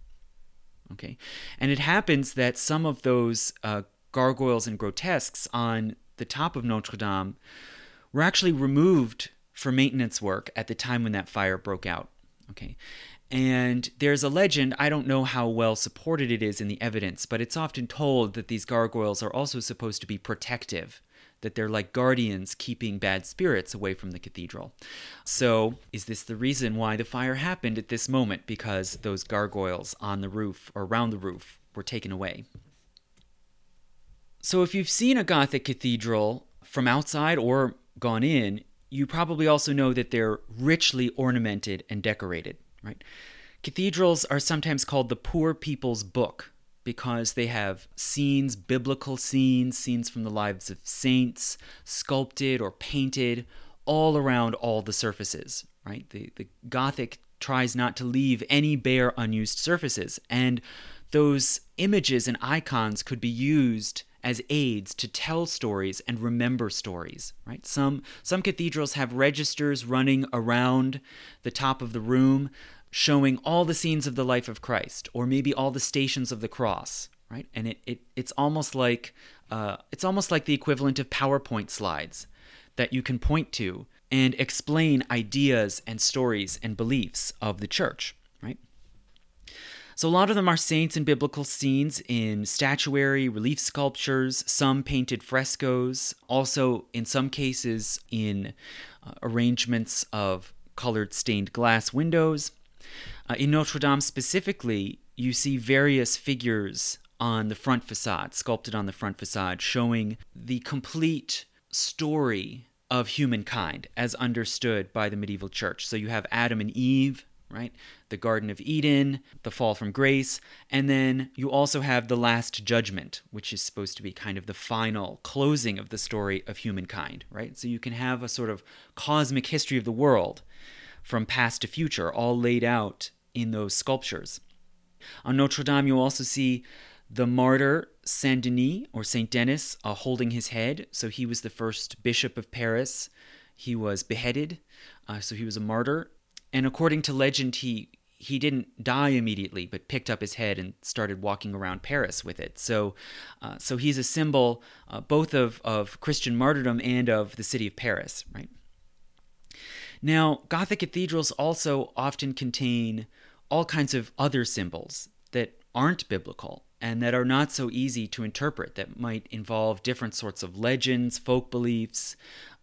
[SPEAKER 1] Okay, and it happens that some of those uh, gargoyles and grotesques on the top of Notre Dame were actually removed for maintenance work at the time when that fire broke out. Okay, and there's a legend, I don't know how well supported it is in the evidence, but it's often told that these gargoyles are also supposed to be protective, that they're like guardians keeping bad spirits away from the cathedral. So, is this the reason why the fire happened at this moment? Because those gargoyles on the roof or around the roof were taken away. So, if you've seen a Gothic cathedral from outside or gone in, you probably also know that they're richly ornamented and decorated right? Cathedrals are sometimes called the poor people's book because they have scenes, biblical scenes, scenes from the lives of saints, sculpted or painted all around all the surfaces, right? The, the Gothic tries not to leave any bare, unused surfaces. And those images and icons could be used as aids to tell stories and remember stories right? Some some cathedrals have registers running around the top of the room showing all the scenes of the life of Christ or maybe all the stations of the cross right? And it, it it's almost like uh, it's almost like the equivalent of PowerPoint slides that you can point to and explain ideas and stories and beliefs of the church so a lot of them are saints and biblical scenes in statuary, relief sculptures, some painted frescoes, also in some cases in uh, arrangements of colored stained glass windows. Uh, in Notre Dame specifically, you see various figures on the front facade, sculpted on the front facade, showing the complete story of humankind as understood by the medieval church. So you have Adam and Eve right? The Garden of Eden, the fall from grace, and then you also have the Last Judgment, which is supposed to be kind of the final closing of the story of humankind, right? So you can have a sort of cosmic history of the world from past to future, all laid out in those sculptures. On Notre Dame, you also see the martyr Saint Denis or Saint Denis uh, holding his head. So he was the first bishop of Paris. He was beheaded, uh, so he was a martyr and according to legend, he he didn't die immediately, but picked up his head and started walking around Paris with it. So, uh, so he's a symbol uh, both of, of Christian martyrdom and of the city of Paris, right? Now, Gothic cathedrals also often contain all kinds of other symbols that aren't biblical and that are not so easy to interpret, that might involve different sorts of legends, folk beliefs,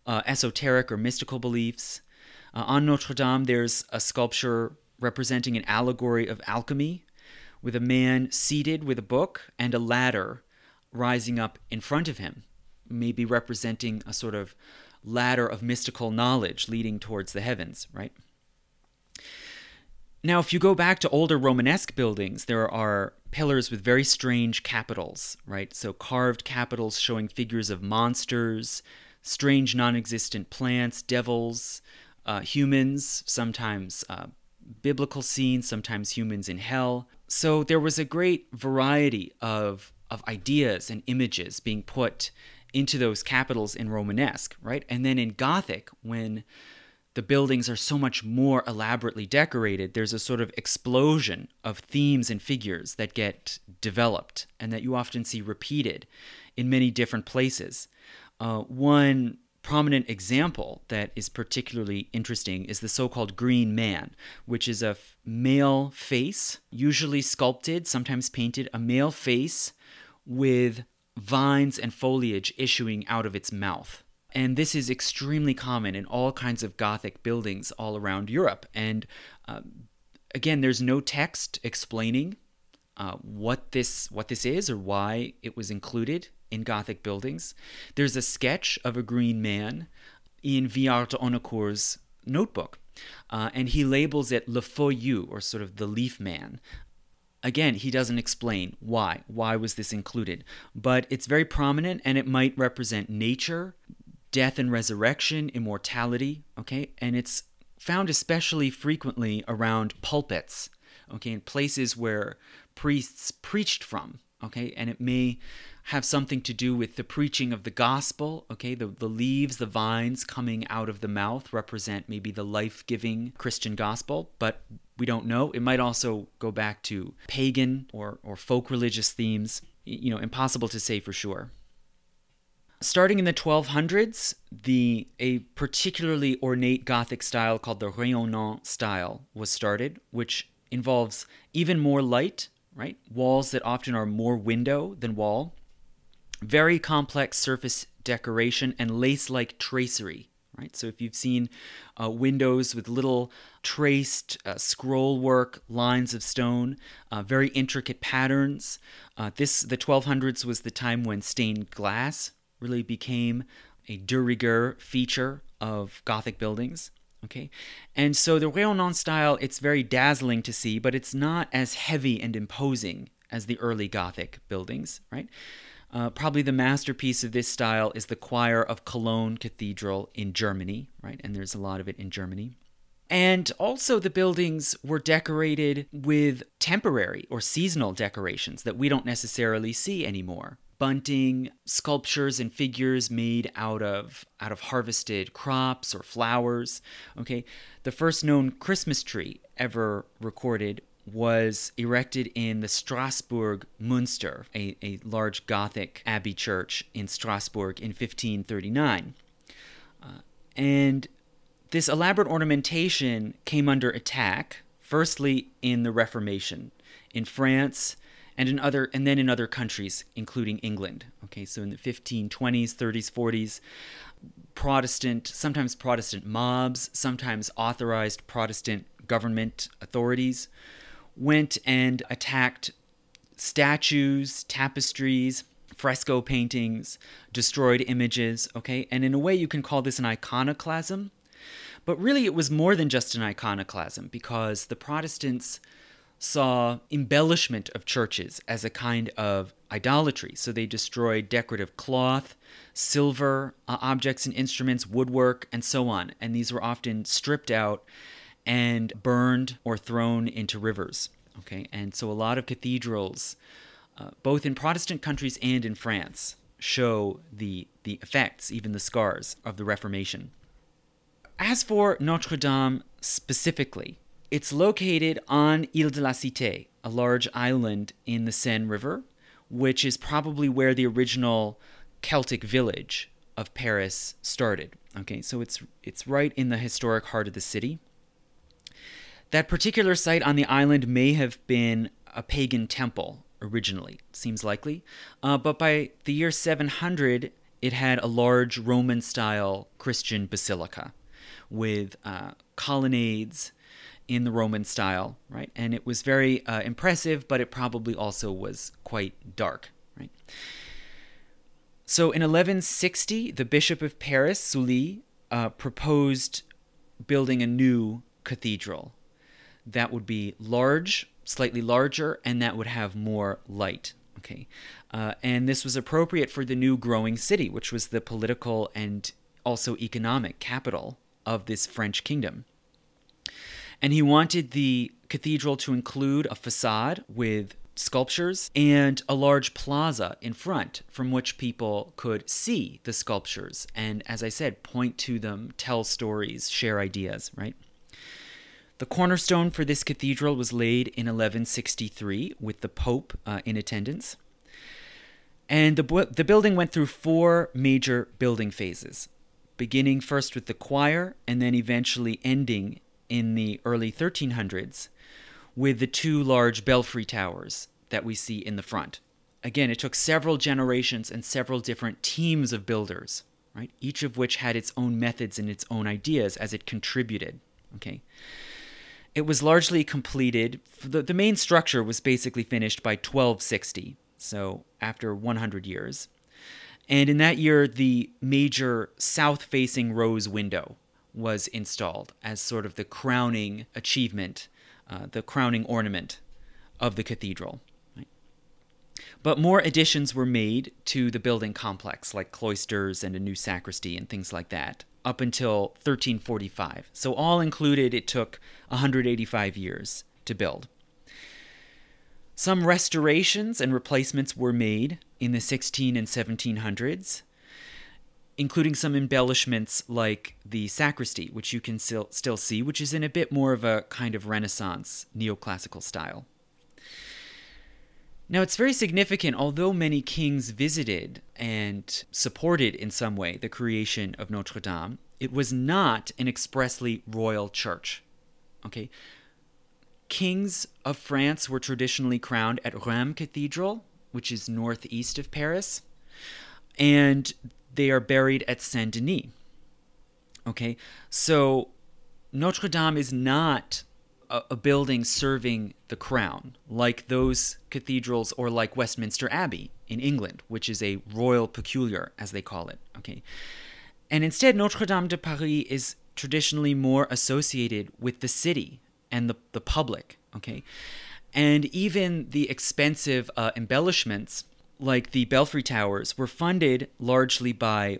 [SPEAKER 1] uh, esoteric or mystical beliefs. Uh, on Notre Dame, there's a sculpture representing an allegory of alchemy with a man seated with a book and a ladder rising up in front of him, maybe representing a sort of ladder of mystical knowledge leading towards the heavens, right? Now, if you go back to older Romanesque buildings, there are pillars with very strange capitals, right? So carved capitals showing figures of monsters, strange non existent plants, devils, uh, humans, sometimes uh, biblical scenes, sometimes humans in hell. So there was a great variety of, of ideas and images being put into those capitals in Romanesque, right? And then in Gothic, when the buildings are so much more elaborately decorated, there's a sort of explosion of themes and figures that get developed and that you often see repeated in many different places. Uh, one prominent example that is particularly interesting is the so called Green Man, which is a f- male face, usually sculpted, sometimes painted, a male face with vines and foliage issuing out of its mouth. And this is extremely common in all kinds of Gothic buildings all around Europe. And uh, again, there's no text explaining uh, what this what this is or why it was included in Gothic buildings. There's a sketch of a green man in Villard de notebook, uh, and he labels it Le Feuillu, or sort of the leaf man. Again, he doesn't explain why. Why was this included? But it's very prominent and it might represent nature, death and resurrection, immortality, okay? And it's found especially frequently around pulpits, okay, in places where priests preached from, okay? And it may have something to do with the preaching of the gospel. Okay, the, the leaves, the vines coming out of the mouth represent maybe the life giving Christian gospel, but We don't know. It might also go back to pagan or, or folk religious themes. You know, impossible to say for sure. Starting in the 1200s, the a particularly ornate Gothic style called the rayonnant style was started, which involves even more light, right? Walls that often are more window than wall, very complex surface decoration, and lace-like tracery. Right, so if you've seen uh, windows with little traced uh, scroll work, lines of stone, uh, very intricate patterns, uh, this the 1200s was the time when stained glass really became a de rigueur feature of Gothic buildings. Okay, and so the Rayonnant style, it's very dazzling to see, but it's not as heavy and imposing as the early Gothic buildings, right? Uh, probably the masterpiece of this style is the choir of Cologne Cathedral in Germany, right? And there's a lot of it in Germany. And also, the buildings were decorated with temporary or seasonal decorations that we don't necessarily see anymore bunting, sculptures and figures made out of out of harvested crops or flowers. Okay, the first known Christmas tree ever recorded was erected in the Strasbourg Munster, a, a large Gothic abbey church in Strasbourg in 1539. Uh, and this elaborate ornamentation came under attack, firstly in the Reformation. In France, and in other and then in other countries including England okay so in the 1520s 30s 40s Protestant sometimes Protestant mobs sometimes authorized Protestant government authorities went and attacked statues tapestries fresco paintings destroyed images okay and in a way you can call this an iconoclasm but really it was more than just an iconoclasm because the Protestants saw embellishment of churches as a kind of idolatry. So they destroyed decorative cloth, silver uh, objects and instruments, woodwork, and so on. And these were often stripped out and burned or thrown into rivers. Okay, and so a lot of cathedrals, uh, both in Protestant countries and in France, show the the effects, even the scars of the Reformation. As for Notre Dame specifically, it's located on Ile de la Cité, a large island in the Seine River, which is probably where the original Celtic village of Paris started. Okay, so it's it's right in the historic heart of the city. That particular site on the island may have been a pagan temple originally, seems likely, uh, but by the year 700, it had a large Roman style Christian basilica with uh, colonnades in the Roman style, right? And it was very uh, impressive, but it probably also was quite dark, right? So in 1160, the Bishop of Paris, Sully, uh, proposed building a new cathedral that would be large, slightly larger, and that would have more light. Okay, uh, and this was appropriate for the new growing city, which was the political and also economic capital of this French kingdom. And he wanted the cathedral to include a facade with sculptures and a large plaza in front from which people could see the sculptures and, as I said, point to them, tell stories, share ideas, right? The cornerstone for this cathedral was laid in 1163 with the Pope uh, in attendance. And the, the building went through four major building phases, beginning first with the choir and then eventually ending in the early 1300s with the two large belfry towers that we see in the front. Again, it took several generations and several different teams of builders, right? Each of which had its own methods and its own ideas as it contributed, okay? It was largely completed. The, the main structure was basically finished by 1260, so after 100 years. And in that year, the major south facing rose window was installed as sort of the crowning achievement, uh, the crowning ornament of the cathedral. But more additions were made to the building complex, like cloisters and a new sacristy and things like that, up until 1345. So, all included, it took 185 years to build. Some restorations and replacements were made in the 16 and 1700s, including some embellishments like the sacristy, which you can still, still see, which is in a bit more of a kind of Renaissance neoclassical style. Now, it's very significant, although many kings visited and supported in some way the creation of Notre Dame, it was not an expressly royal church. Okay? Kings of France were traditionally crowned at Rheims Cathedral, which is northeast of Paris, and they are buried at Saint Denis. Okay? So, Notre Dame is not a, a building serving the crown, like those cathedrals or like Westminster Abbey in England, which is a royal peculiar, as they call it. Okay, and instead, Notre Dame de Paris is traditionally more associated with the city and the, the public. Okay, and even the expensive uh, embellishments, like the belfry towers, were funded largely by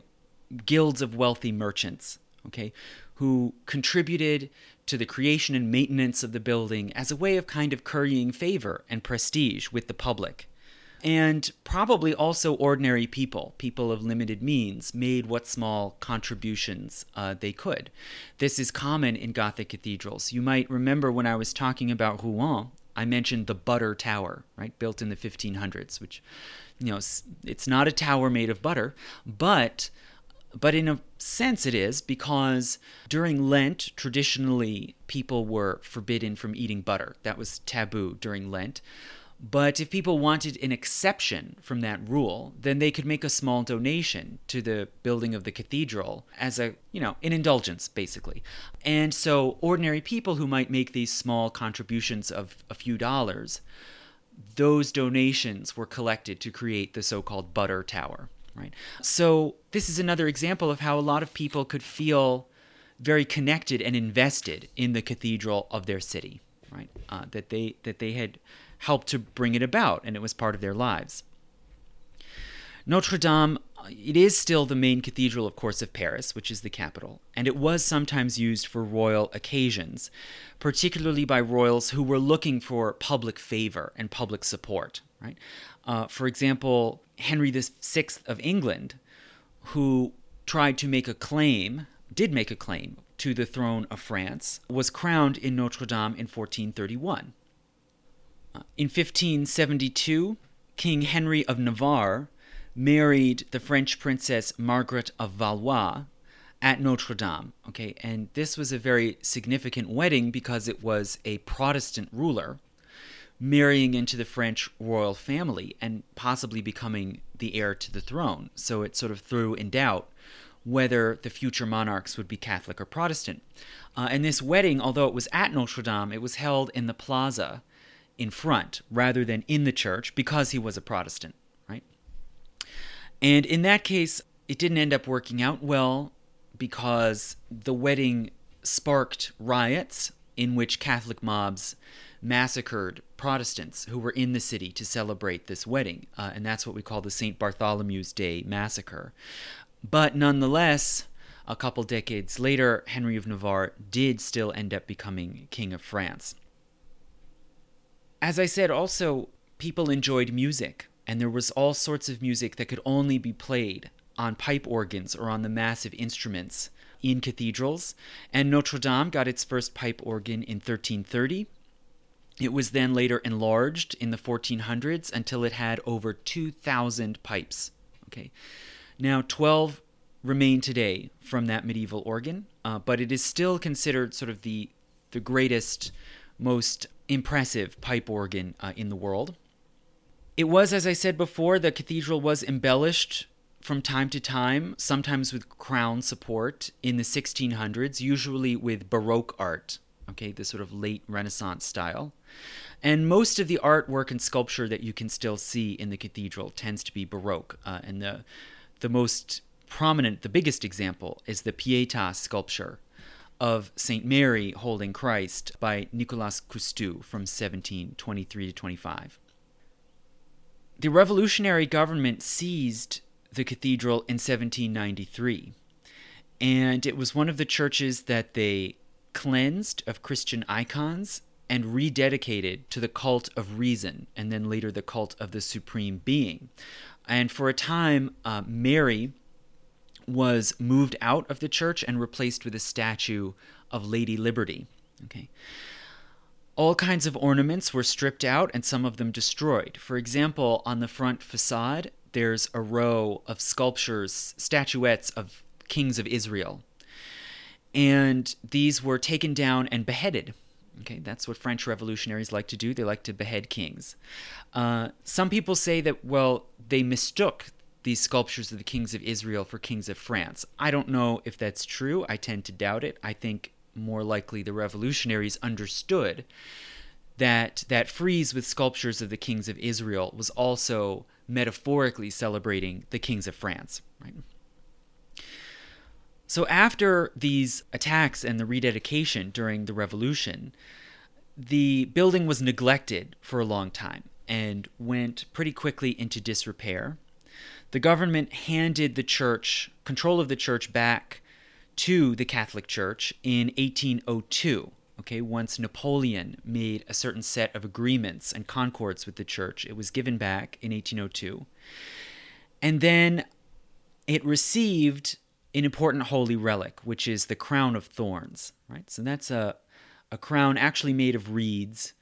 [SPEAKER 1] guilds of wealthy merchants. Okay, who contributed to the creation and maintenance of the building as a way of kind of currying favor and prestige with the public. And probably also ordinary people, people of limited means, made what small contributions uh, they could. This is common in Gothic cathedrals. You might remember when I was talking about Rouen, I mentioned the Butter Tower, right, built in the 1500s, which, you know, it's not a tower made of butter, but but in a sense, it is because during Lent, traditionally, people were forbidden from eating butter. That was taboo during Lent. But if people wanted an exception from that rule, then they could make a small donation to the building of the cathedral as a, you know, an indulgence, basically. And so ordinary people who might make these small contributions of a few dollars, those donations were collected to create the so called butter tower right? So this is another example of how a lot of people could feel very connected and invested in the cathedral of their city, right? Uh, that they that they had helped to bring it about, and it was part of their lives. Notre Dame, uh, it is still the main cathedral, of course, of Paris, which is the capital, and it was sometimes used for royal occasions, particularly by royals who were looking for public favor and public support. Right? Uh, for example, Henry VI of England, who tried to make a claim, did make a claim to the throne of France, was crowned in Notre Dame in 1431. Uh, in 1572, King Henry of Navarre married the French princess Margaret of Valois at Notre Dame. Okay, and this was a very significant wedding because it was a Protestant ruler marrying into the French royal family and possibly becoming the heir to the throne. So it sort of threw in doubt whether the future monarchs would be Catholic or Protestant. Uh, and this wedding, although it was at Notre Dame, it was held in the plaza in front rather than in the church because he was a Protestant, right? And in that case, it didn't end up working out well because the wedding sparked riots in which Catholic mobs massacred Protestants who were in the city to celebrate this wedding. Uh, and that's what we call the St. Bartholomew's Day massacre. But nonetheless, a couple decades later, Henry of Navarre did still end up becoming King of France. As I said, also, people enjoyed music, and there was all sorts of music that could only be played on pipe organs or on the massive instruments in cathedrals. And Notre Dame got its first pipe organ in 1330 it was then later enlarged in the 1400s until it had over 2,000 pipes. Okay, now 12 remain today from that medieval organ, uh, but it is still considered sort of the the greatest, most impressive pipe organ uh, in the world. It was, as I said before, the cathedral was embellished from time to time, sometimes with crown support in the 1600s, usually with Baroque art okay, this sort of late Renaissance style. And most of the artwork and sculpture that you can still see in the cathedral tends to be Baroque. Uh, and the, the most prominent, the biggest example is the Pietà sculpture of St. Mary holding Christ by Nicolas Coustou from 1723 to 25. The revolutionary government seized the cathedral in 1793, and it was one of the churches that they cleansed of Christian icons and rededicated to the cult of reason, and then later the cult of the supreme being. And for a time, uh, Mary was moved out of the church and replaced with a statue of Lady Liberty. Okay. All kinds of ornaments were stripped out and some of them destroyed. For example, on the front facade, there's a row of sculptures, statuettes of kings of Israel. And these were taken down and beheaded. Okay, that's what French revolutionaries like to do. They like to behead kings. Uh, some people say that, well, they mistook these sculptures of the kings of Israel for kings of France. I don't know if that's true. I tend to doubt it. I think more likely the revolutionaries understood that that frieze with sculptures of the kings of Israel was also metaphorically celebrating the kings of France, right? So after these attacks and the rededication during the revolution, the building was neglected for a long time and went pretty quickly into disrepair. The government handed the church control of the church back to the Catholic Church in 1802. Okay, once Napoleon made a certain set of agreements and concords with the church, it was given back in 1802. And then it received an important holy relic, which is the crown of thorns, right? So that's a, a crown actually made of reeds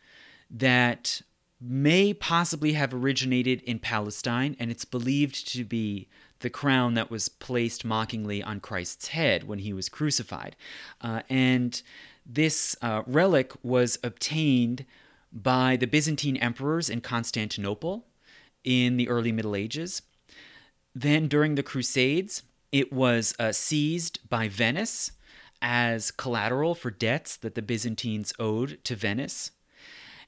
[SPEAKER 1] that may possibly have originated in Palestine, and it's believed to be the crown that was placed mockingly on Christ's head when he was crucified. Uh, and this uh, relic was obtained by the Byzantine emperors in Constantinople in the early Middle Ages. Then, during the Crusades, it was uh, seized by Venice as collateral for debts that the Byzantines owed to Venice.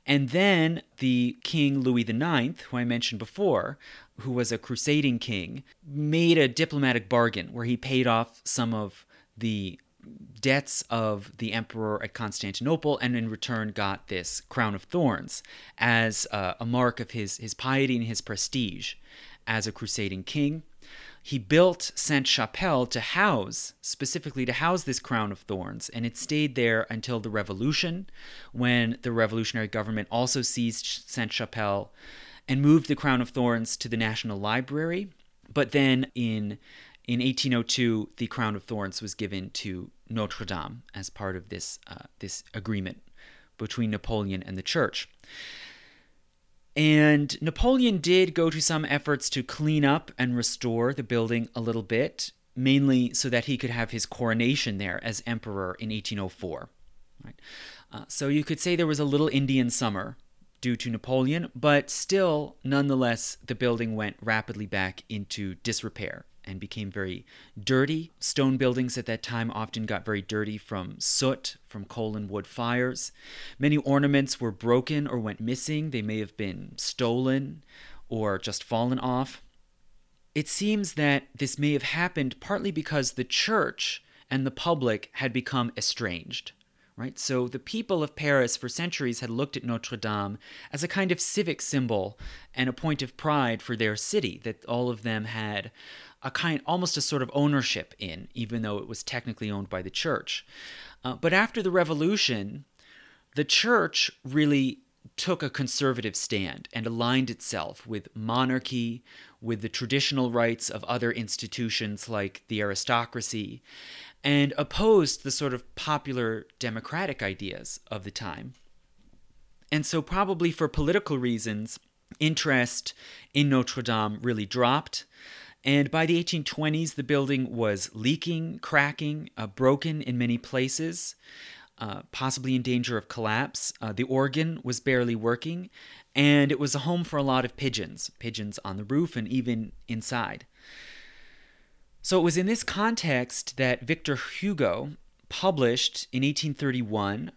[SPEAKER 1] And then the King Louis IX, who I mentioned before, who was a crusading king, made a diplomatic bargain where he paid off some of the debts of the emperor at Constantinople and in return got this crown of thorns as uh, a mark of his, his piety and his prestige as a crusading king. He built Sainte Chapelle to house, specifically to house this crown of thorns, and it stayed there until the revolution, when the revolutionary government also seized Sainte Chapelle and moved the crown of thorns to the National Library. But then in in 1802, the crown of thorns was given to Notre Dame as part of this uh, this agreement between Napoleon and the church. And Napoleon did go to some efforts to clean up and restore the building a little bit, mainly so that he could have his coronation there as emperor in 1804. Right? Uh, so you could say there was a little Indian summer due to Napoleon, but still, nonetheless, the building went rapidly back into disrepair and became very dirty. Stone buildings at that time often got very dirty from soot, from coal and wood fires. Many ornaments were broken or went missing. They may have been stolen or just fallen off. It seems that this may have happened partly because the church and the public had become estranged right? So the people of Paris for centuries had looked at Notre Dame as a kind of civic symbol and a point of pride for their city that all of them had a kind almost a sort of ownership in, even though it was technically owned by the church. Uh, but after the revolution, the church really took a conservative stand and aligned itself with monarchy, with the traditional rights of other institutions like the aristocracy, and opposed the sort of popular democratic ideas of the time. And so, probably for political reasons, interest in Notre Dame really dropped. And by the 1820s, the building was leaking, cracking, uh, broken in many places, uh, possibly in danger of collapse. Uh, the organ was barely working, and it was a home for a lot of pigeons pigeons on the roof and even inside. So it was in this context that Victor Hugo published in 1831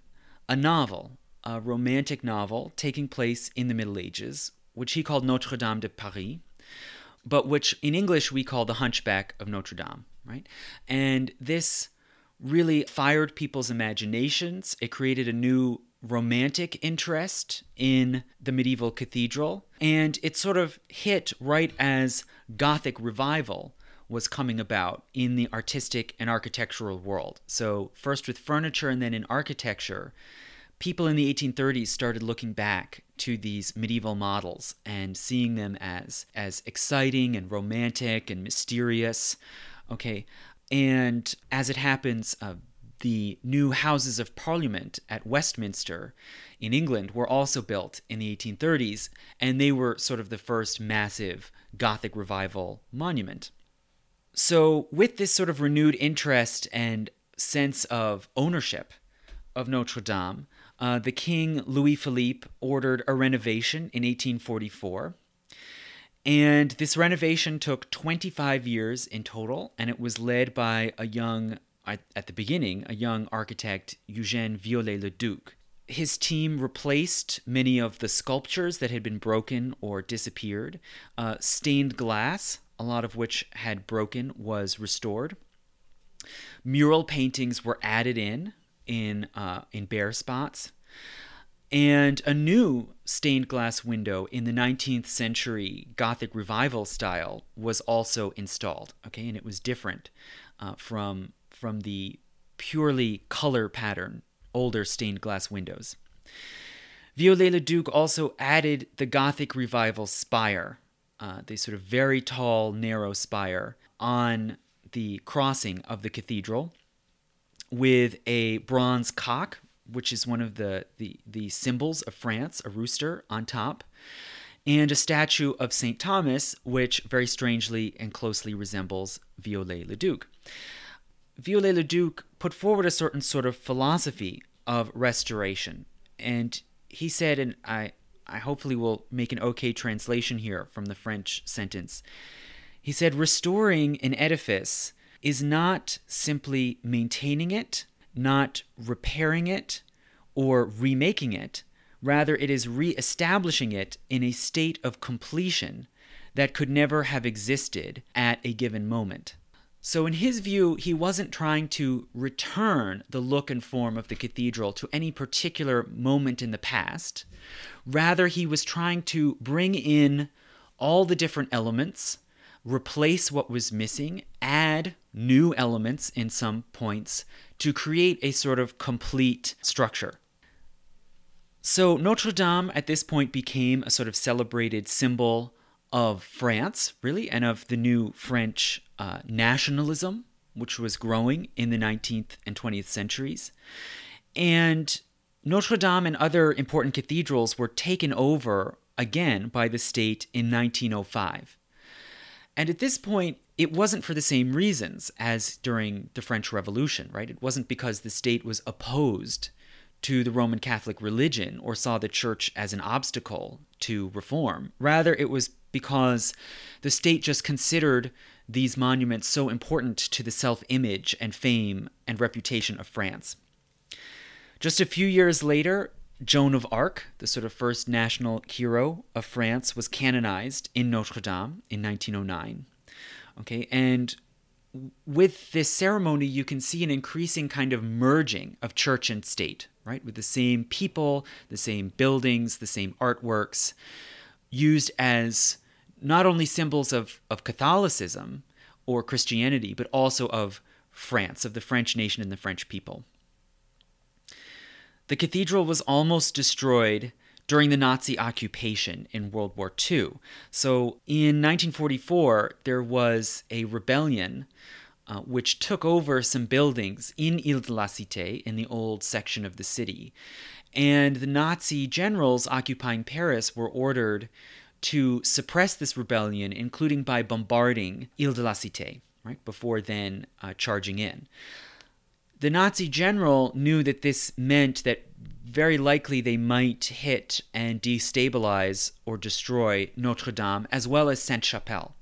[SPEAKER 1] a novel, a romantic novel taking place in the Middle Ages, which he called Notre Dame de Paris, but which in English we call The Hunchback of Notre Dame, right? And this really fired people's imaginations. It created a new romantic interest in the medieval cathedral, and it sort of hit right as Gothic revival was coming about in the artistic and architectural world. So, first with furniture and then in architecture, people in the 1830s started looking back to these medieval models and seeing them as as exciting and romantic and mysterious. Okay. And as it happens, uh, the new Houses of Parliament at Westminster in England were also built in the 1830s, and they were sort of the first massive Gothic revival monument. So, with this sort of renewed interest and sense of ownership of Notre Dame, uh, the King Louis Philippe ordered a renovation in 1844. And this renovation took 25 years in total, and it was led by a young, at the beginning, a young architect, Eugène Viollet-le-Duc. His team replaced many of the sculptures that had been broken or disappeared. Uh, stained glass, a lot of which had broken, was restored. Mural paintings were added in in uh, in bare spots, and a new stained glass window in the 19th century Gothic revival style was also installed. Okay, and it was different uh, from from the purely color pattern older stained glass windows. Viollet-le-Duc also added the Gothic revival spire, uh, the sort of very tall, narrow spire, on the crossing of the cathedral with a bronze cock, which is one of the, the, the symbols of France, a rooster on top, and a statue of St. Thomas, which very strangely and closely resembles Viollet-le-Duc. Viollet-le-Duc put forward a certain sort of philosophy of restoration. And he said, and I, I hopefully will make an okay translation here from the French sentence. He said, restoring an edifice is not simply maintaining it, not repairing it, or remaking it. Rather, it is re establishing it in a state of completion that could never have existed at a given moment. So, in his view, he wasn't trying to return the look and form of the cathedral to any particular moment in the past. Rather, he was trying to bring in all the different elements, replace what was missing, add new elements in some points to create a sort of complete structure. So, Notre Dame at this point became a sort of celebrated symbol of France, really, and of the new French uh, nationalism, which was growing in the 19th and 20th centuries. And Notre Dame and other important cathedrals were taken over again by the state in 1905. And at this point, it wasn't for the same reasons as during the French Revolution, right? It wasn't because the state was opposed to the Roman Catholic religion or saw the church as an obstacle to reform. Rather, it was because the state just considered these monuments so important to the self image and fame and reputation of France. Just a few years later, Joan of Arc, the sort of first national hero of France, was canonized in Notre Dame in 1909. Okay, and with this ceremony, you can see an increasing kind of merging of church and state, right? With the same people, the same buildings, the same artworks, used as not only symbols of, of Catholicism or Christianity, but also of France, of the French nation and the French people. The cathedral was almost destroyed during the Nazi occupation in World War II. So in 1944, there was a rebellion uh, which took over some buildings in Ile de la Cité, in the old section of the city. And the Nazi generals occupying Paris were ordered to suppress this rebellion, including by bombarding Ile de la Cité, right, before then uh, charging in. The Nazi general knew that this meant that very likely they might hit and destabilize or destroy Notre Dame as well as Sainte Chapelle.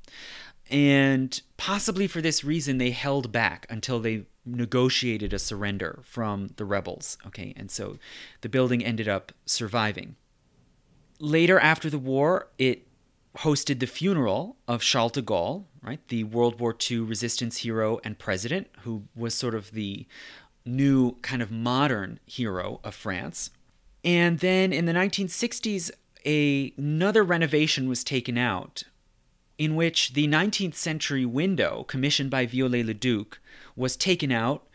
[SPEAKER 1] And possibly for this reason, they held back until they negotiated a surrender from the rebels. Okay, and so the building ended up surviving. Later, after the war, it hosted the funeral of Charles de Gaulle, right, the World War II resistance hero and president, who was sort of the new kind of modern hero of France. And then in the 1960s, a, another renovation was taken out in which the 19th century window commissioned by Viollet-le-Duc was taken out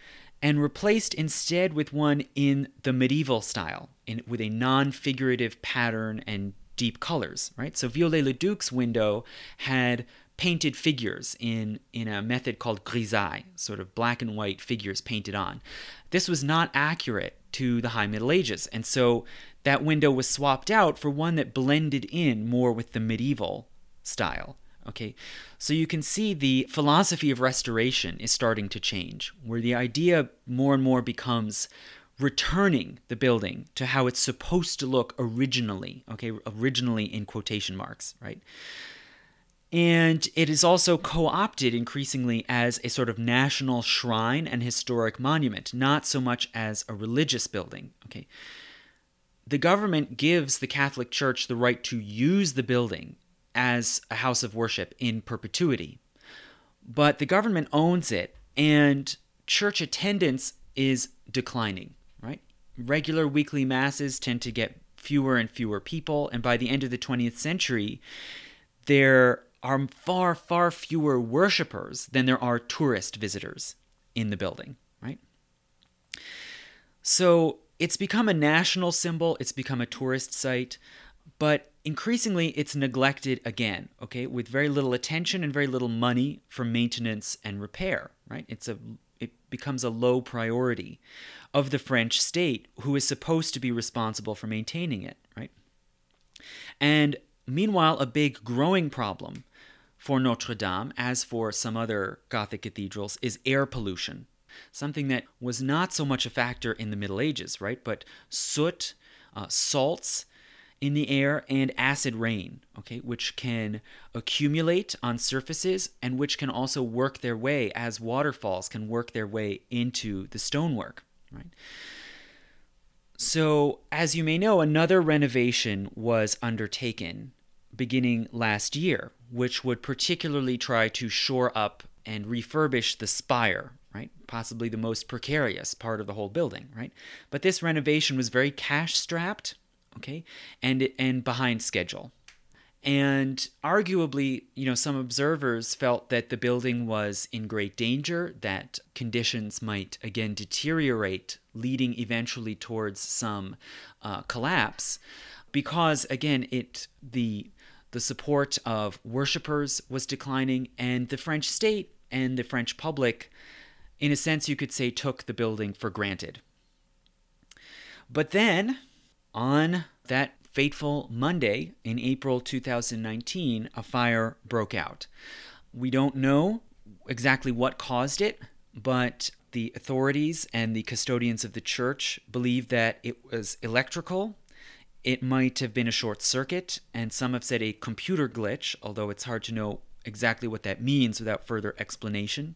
[SPEAKER 1] and replaced instead with one in the medieval style, in, with a non-figurative pattern and deep colors, right? So Viollet-le-Duc's window had painted figures in, in a method called grisaille, sort of black and white figures painted on. This was not accurate to the High Middle Ages, and so that window was swapped out for one that blended in more with the medieval style. Okay, so you can see the philosophy of restoration is starting to change, where the idea more and more becomes returning the building to how it's supposed to look originally, okay, originally in quotation marks, right? And it is also co opted increasingly as a sort of national shrine and historic monument, not so much as a religious building. Okay. The government gives the Catholic Church the right to use the building as a house of worship in perpetuity, but the government owns it, and church attendance is declining, right? Regular weekly masses tend to get fewer and fewer people, and by the end of the 20th century, there are far, far fewer worshippers than there are tourist visitors in the building, right? So it's become a national symbol, it's become a tourist site, but increasingly it's neglected again, okay, with very little attention and very little money for maintenance and repair, right? It's a it becomes a low priority of the French state who is supposed to be responsible for maintaining it, right? And meanwhile, a big growing problem for Notre Dame, as for some other Gothic cathedrals, is air pollution. Something that was not so much a factor in the Middle Ages, right? But soot, uh, salts in the air, and acid rain, okay, which can accumulate on surfaces and which can also work their way as waterfalls can work their way into the stonework, right? So, as you may know, another renovation was undertaken beginning last year, which would particularly try to shore up and refurbish the spire, right? Possibly the most precarious part of the whole building, right? But this renovation was very cash strapped, okay, and and behind schedule. And arguably, you know, some observers felt that the building was in great danger, that conditions might again deteriorate, leading eventually towards some uh, collapse, because again, it the the support of worshippers was declining, and the French state and the French public, in a sense, you could say, took the building for granted. But then, on that fateful Monday in April 2019, a fire broke out. We don't know exactly what caused it, but the authorities and the custodians of the church believe that it was electrical it might have been a short circuit, and some have said a computer glitch, although it's hard to know exactly what that means without further explanation.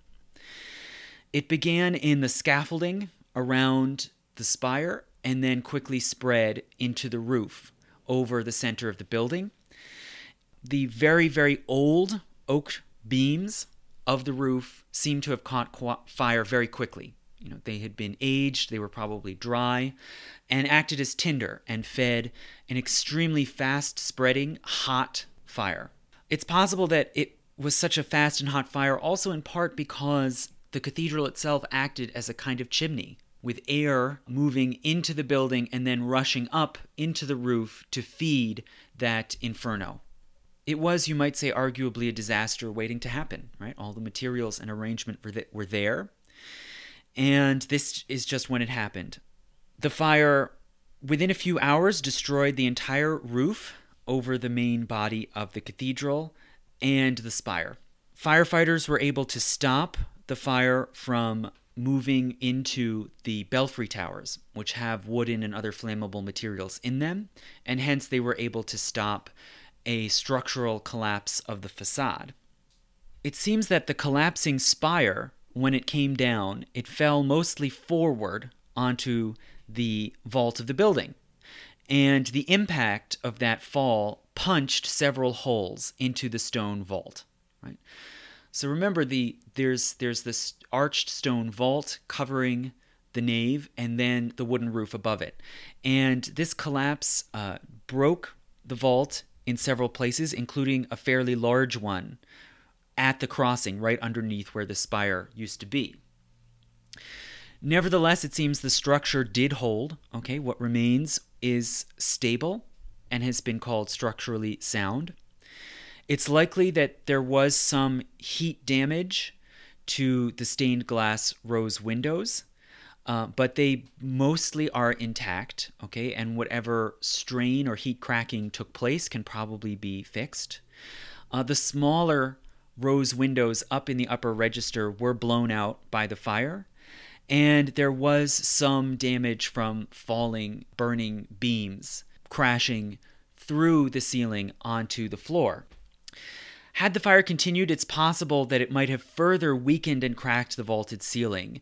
[SPEAKER 1] It began in the scaffolding around the spire and then quickly spread into the roof over the center of the building. The very, very old oak beams of the roof seem to have caught fire very quickly. You know, they had been aged, they were probably dry, and acted as tinder and fed an extremely fast spreading, hot fire. It's possible that it was such a fast and hot fire also in part because the cathedral itself acted as a kind of chimney, with air moving into the building and then rushing up into the roof to feed that inferno. It was, you might say, arguably a disaster waiting to happen, right? All the materials and arrangement were there, and this is just when it happened. The fire, within a few hours, destroyed the entire roof over the main body of the cathedral and the spire. Firefighters were able to stop the fire from moving into the belfry towers, which have wooden and other flammable materials in them, and hence they were able to stop a structural collapse of the facade. It seems that the collapsing spire when it came down, it fell mostly forward onto the vault of the building. And the impact of that fall punched several holes into the stone vault. Right. So remember the there's there's this arched stone vault covering the nave and then the wooden roof above it. And this collapse uh, broke the vault in several places, including a fairly large one at the crossing right underneath where the spire used to be. Nevertheless, it seems the structure did hold. Okay, what remains is stable and has been called structurally sound. It's likely that there was some heat damage to the stained glass rose windows, uh, but they mostly are intact, okay? And whatever strain or heat cracking took place can probably be fixed. Uh, the smaller rose windows up in the upper register were blown out by the fire, and there was some damage from falling, burning beams crashing through the ceiling onto the floor. Had the fire continued, it's possible that it might have further weakened and cracked the vaulted ceiling,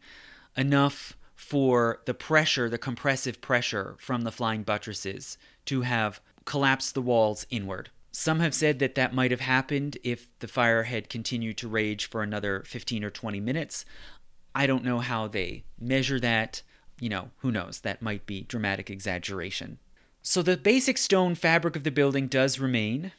[SPEAKER 1] enough for the pressure, the compressive pressure from the flying buttresses, to have collapsed the walls inward. Some have said that that might have happened if the fire had continued to rage for another 15 or 20 minutes. I don't know how they measure that. You know, who knows? That might be dramatic exaggeration. So the basic stone fabric of the building does remain.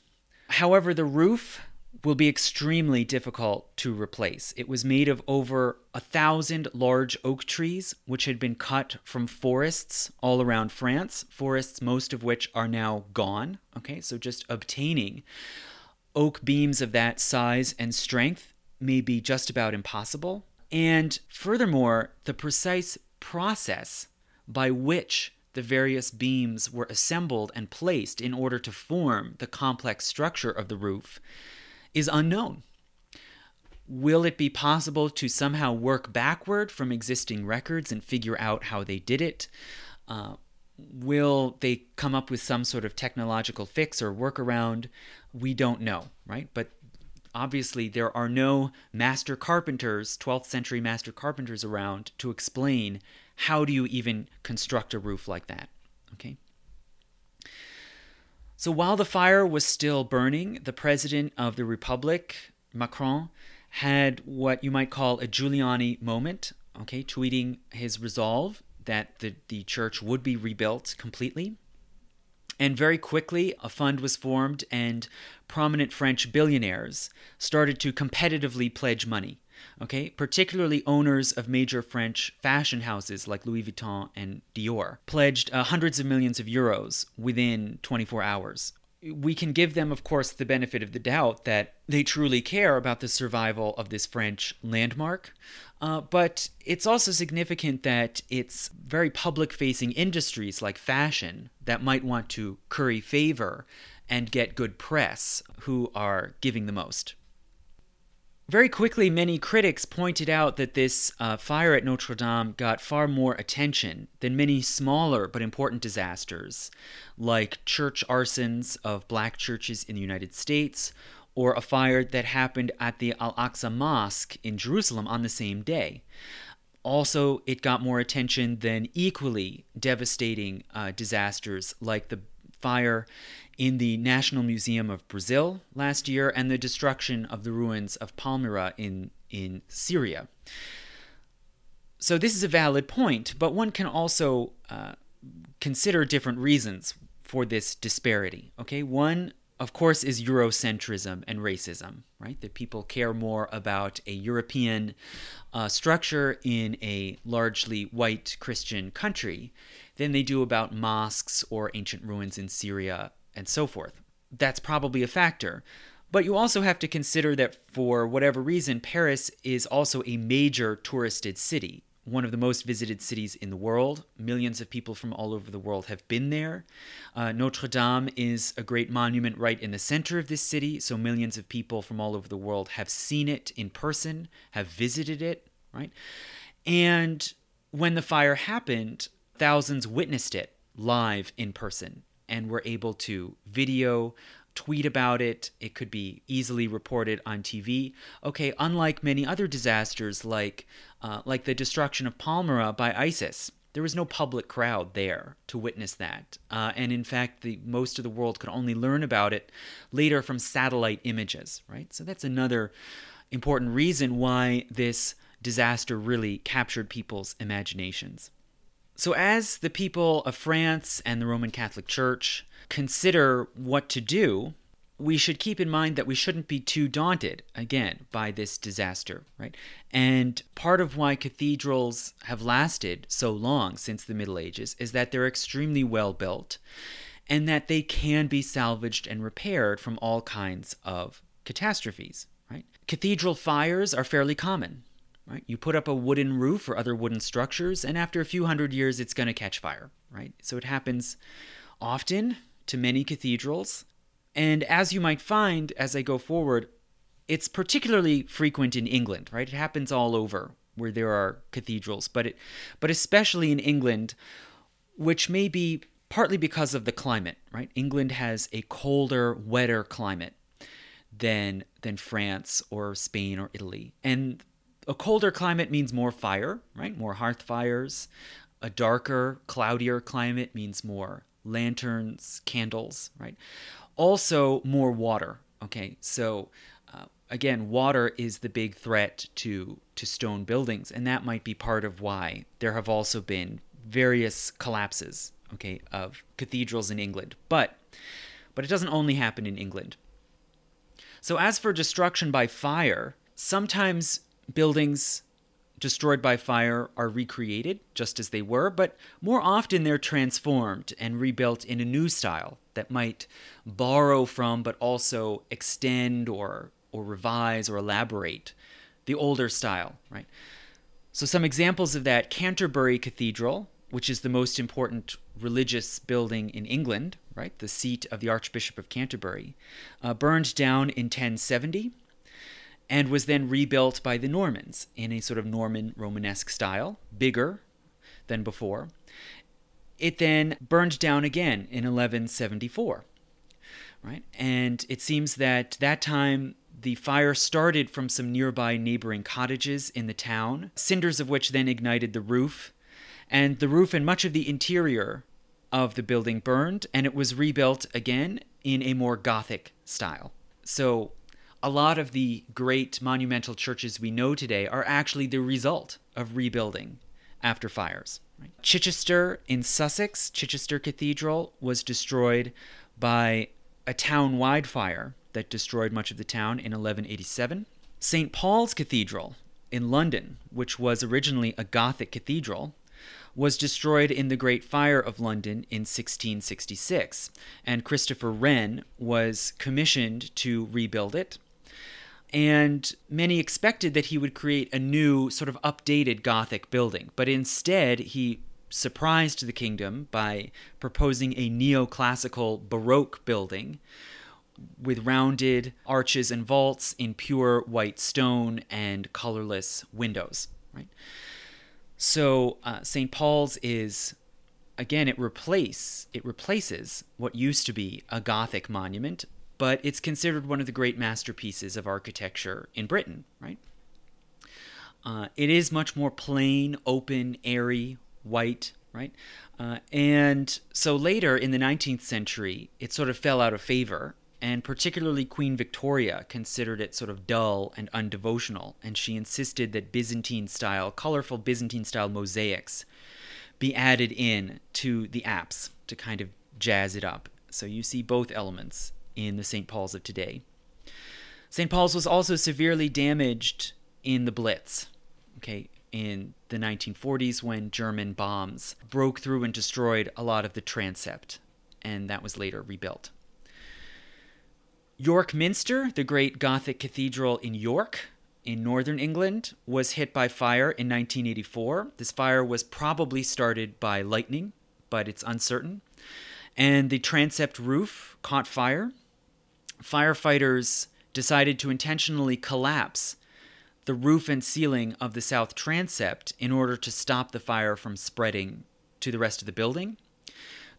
[SPEAKER 1] However, the roof will be extremely difficult to replace. It was made of over a thousand large oak trees, which had been cut from forests all around France, forests most of which are now gone. Okay, so just obtaining oak beams of that size and strength may be just about impossible. And furthermore, the precise process by which the various beams were assembled and placed in order to form the complex structure of the roof is unknown. Will it be possible to somehow work backward from existing records and figure out how they did it? Uh, will they come up with some sort of technological fix or workaround? We don't know, right? But obviously, there are no master carpenters, 12th century master carpenters around to explain how do you even construct a roof like that, okay? So while the fire was still burning, the president of the Republic, Macron, had what you might call a Giuliani moment, okay, tweeting his resolve that the, the church would be rebuilt completely. And very quickly, a fund was formed, and prominent French billionaires started to competitively pledge money okay? Particularly owners of major French fashion houses like Louis Vuitton and Dior pledged uh, hundreds of millions of euros within 24 hours. We can give them, of course, the benefit of the doubt that they truly care about the survival of this French landmark. Uh, but it's also significant that it's very public facing industries like fashion that might want to curry favor and get good press who are giving the most. Very quickly, many critics pointed out that this uh, fire at Notre Dame got far more attention than many smaller but important disasters, like church arsons of black churches in the United States, or a fire that happened at the Al Aqsa Mosque in Jerusalem on the same day. Also, it got more attention than equally devastating uh, disasters like the fire in the National Museum of Brazil last year and the destruction of the ruins of Palmyra in, in Syria. So, this is a valid point, but one can also uh, consider different reasons for this disparity. Okay, one, of course, is Eurocentrism and racism, right? That people care more about a European uh, structure in a largely white Christian country than they do about mosques or ancient ruins in Syria and so forth. That's probably a factor. But you also have to consider that for whatever reason, Paris is also a major touristed city, one of the most visited cities in the world. Millions of people from all over the world have been there. Uh, Notre Dame is a great monument right in the center of this city, so millions of people from all over the world have seen it in person, have visited it, right? And when the fire happened, thousands witnessed it live in person and were able to video, tweet about it. It could be easily reported on TV. Okay, unlike many other disasters like uh, like the destruction of Palmyra by ISIS, there was no public crowd there to witness that. Uh, and in fact, the most of the world could only learn about it later from satellite images. Right. So that's another important reason why this disaster really captured people's imaginations. So, as the people of France and the Roman Catholic Church consider what to do, we should keep in mind that we shouldn't be too daunted, again, by this disaster, right? And part of why cathedrals have lasted so long since the Middle Ages is that they're extremely well built and that they can be salvaged and repaired from all kinds of catastrophes. Right? Cathedral fires are fairly common. Right? You put up a wooden roof or other wooden structures, and after a few hundred years, it's going to catch fire. Right? So it happens often to many cathedrals. And as you might find as I go forward, it's particularly frequent in England, right? It happens all over where there are cathedrals, but it, but especially in England, which may be partly because of the climate, right? England has a colder, wetter climate than than France or Spain or Italy. And a colder climate means more fire, right? More hearth fires. A darker, cloudier climate means more lanterns, candles, right? Also more water. Okay, so uh, again, water is the big threat to to stone buildings, and that might be part of why there have also been various collapses, okay, of cathedrals in England. But but it doesn't only happen in England. So as for destruction by fire, sometimes buildings destroyed by fire are recreated just as they were, but more often they're transformed and rebuilt in a new style that might borrow from but also extend or or revise or elaborate the older style, right? So some examples of that Canterbury Cathedral, which is the most important religious building in England, right? The seat of the Archbishop of Canterbury, uh, burned down in 1070 and was then rebuilt by the Normans in a sort of Norman Romanesque style, bigger than before. It then burned down again in 1174. Right? And it seems that that time the fire started from some nearby neighboring cottages in the town, cinders of which then ignited the roof, and the roof and much of the interior of the building burned, and it was rebuilt again in a more Gothic style. So a lot of the great monumental churches we know today are actually the result of rebuilding after fires. Right? Chichester in Sussex, Chichester Cathedral, was destroyed by a town wide fire that destroyed much of the town in 1187. St. Paul's Cathedral in London, which was originally a Gothic cathedral, was destroyed in the Great Fire of London in 1666, and Christopher Wren was commissioned to rebuild it and many expected that he would create a new, sort of updated Gothic building. But instead, he surprised the kingdom by proposing a neoclassical Baroque building with rounded arches and vaults in pure white stone and colorless windows. Right. So uh, St. Paul's is again it replace it replaces what used to be a Gothic monument but it's considered one of the great masterpieces of architecture in Britain, right? Uh, it is much more plain, open, airy, white, right? Uh, and so later in the 19th century, it sort of fell out of favor, and particularly Queen Victoria considered it sort of dull and undevotional, and she insisted that Byzantine style, colorful Byzantine style mosaics be added in to the apse to kind of jazz it up. So you see both elements in the St. Paul's of today. St. Paul's was also severely damaged in the Blitz, okay, in the 1940s when German bombs broke through and destroyed a lot of the transept, and that was later rebuilt. York Minster, the great Gothic cathedral in York, in northern England, was hit by fire in 1984. This fire was probably started by lightning, but it's uncertain. And the transept roof caught fire firefighters decided to intentionally collapse the roof and ceiling of the south transept in order to stop the fire from spreading to the rest of the building.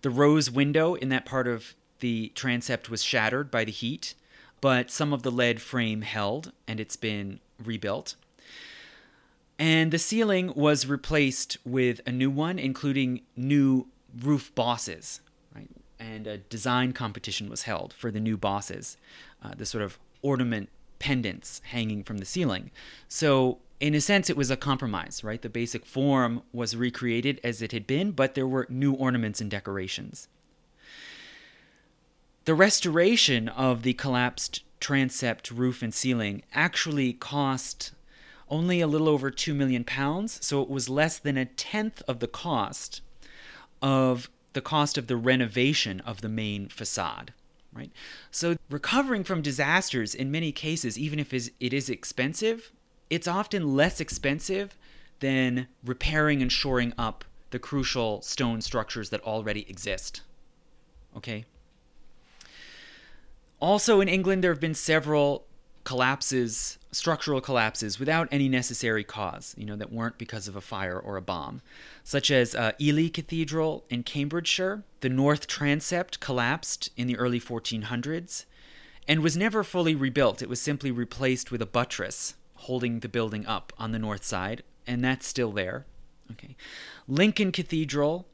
[SPEAKER 1] The rose window in that part of the transept was shattered by the heat, but some of the lead frame held and it's been rebuilt. And the ceiling was replaced with a new one, including new roof bosses and a design competition was held for the new bosses, uh, the sort of ornament pendants hanging from the ceiling. So, in a sense, it was a compromise, right? The basic form was recreated as it had been, but there were new ornaments and decorations. The restoration of the collapsed transept roof and ceiling actually cost only a little over 2 million pounds, so it was less than a tenth of the cost of the cost of the renovation of the main facade. Right? So, recovering from disasters in many cases, even if it is expensive, it's often less expensive than repairing and shoring up the crucial stone structures that already exist. Okay? Also, in England, there have been several collapses, structural collapses, without any necessary cause, you know, that weren't because of a fire or a bomb, such as uh, Ely Cathedral in Cambridgeshire. The north transept collapsed in the early 1400s and was never fully rebuilt. It was simply replaced with a buttress holding the building up on the north side, and that's still there. Okay. Lincoln Cathedral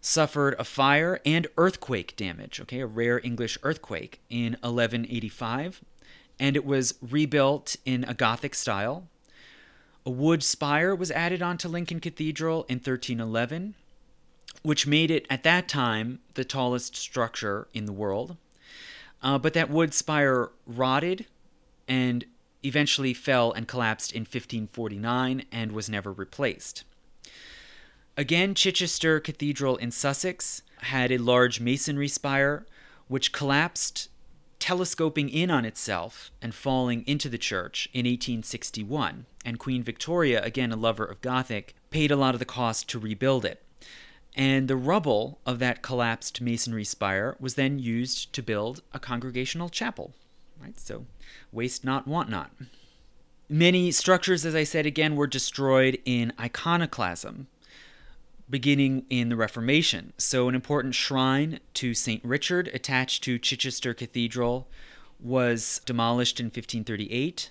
[SPEAKER 1] suffered a fire and earthquake damage, okay, a rare English earthquake in 1185, and it was rebuilt in a Gothic style. A wood spire was added onto Lincoln Cathedral in 1311, which made it at that time the tallest structure in the world. Uh, but that wood spire rotted and eventually fell and collapsed in 1549 and was never replaced. Again, Chichester Cathedral in Sussex had a large masonry spire which collapsed, telescoping in on itself and falling into the church in 1861. And Queen Victoria, again a lover of Gothic, paid a lot of the cost to rebuild it. And the rubble of that collapsed masonry spire was then used to build a congregational chapel. Right? So, waste not, want not. Many structures, as I said again, were destroyed in iconoclasm, beginning in the Reformation. So, an important shrine to St. Richard attached to Chichester Cathedral was demolished in 1538.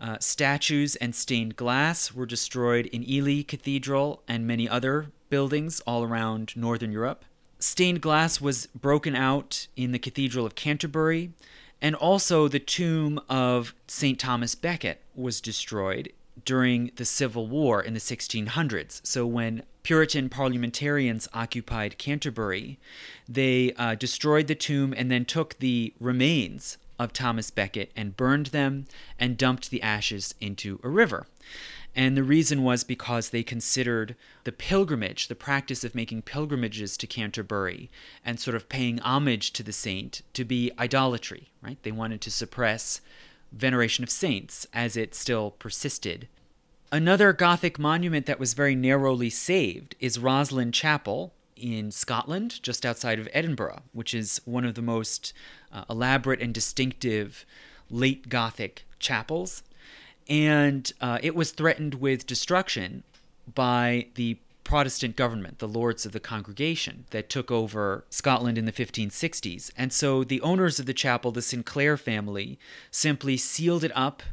[SPEAKER 1] Uh, statues and stained glass were destroyed in Ely Cathedral and many other buildings all around Northern Europe. Stained glass was broken out in the Cathedral of Canterbury, and also the tomb of St. Thomas Becket was destroyed during the Civil War in the 1600s. So, when Puritan parliamentarians occupied Canterbury, they uh, destroyed the tomb and then took the remains of Thomas Becket and burned them and dumped the ashes into a river. And the reason was because they considered the pilgrimage, the practice of making pilgrimages to Canterbury and sort of paying homage to the saint, to be idolatry, right? They wanted to suppress veneration of saints as it still persisted Another Gothic monument that was very narrowly saved is Rosslyn Chapel in Scotland, just outside of Edinburgh, which is one of the most uh, elaborate and distinctive late Gothic chapels. And uh, it was threatened with destruction by the Protestant government, the Lords of the Congregation, that took over Scotland in the 1560s. And so the owners of the chapel, the Sinclair family, simply sealed it up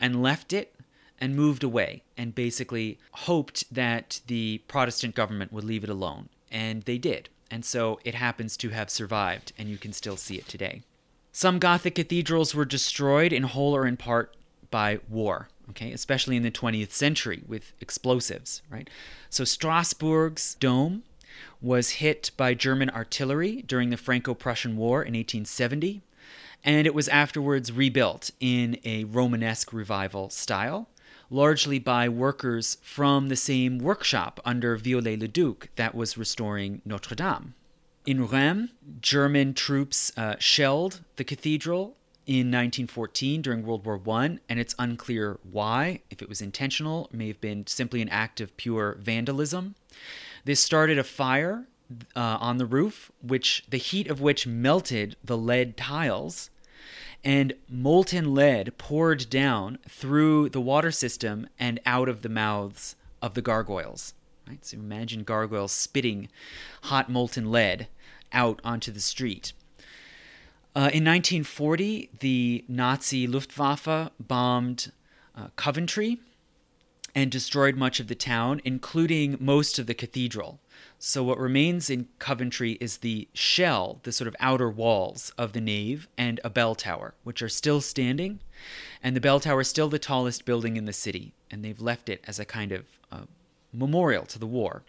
[SPEAKER 1] and left it and moved away and basically hoped that the Protestant government would leave it alone. And they did. And so it happens to have survived, and you can still see it today. Some Gothic cathedrals were destroyed in whole or in part by war, okay, especially in the 20th century with explosives, right? So Strasbourg's dome was hit by German artillery during the Franco Prussian War in 1870, and it was afterwards rebuilt in a Romanesque revival style largely by workers from the same workshop under Viollet-le-Duc that was restoring Notre Dame. In Reims, German troops uh, shelled the cathedral in 1914 during World War I, and it's unclear why, if it was intentional, it may have been simply an act of pure vandalism. This started a fire uh, on the roof, which the heat of which melted the lead tiles and molten lead poured down through the water system and out of the mouths of the gargoyles. Right? So imagine gargoyles spitting hot molten lead out onto the street. Uh, in 1940, the Nazi Luftwaffe bombed uh, Coventry and destroyed much of the town, including most of the cathedral. So, what remains in Coventry is the shell, the sort of outer walls of the nave, and a bell tower, which are still standing. And the bell tower is still the tallest building in the city, and they've left it as a kind of uh, memorial to the war.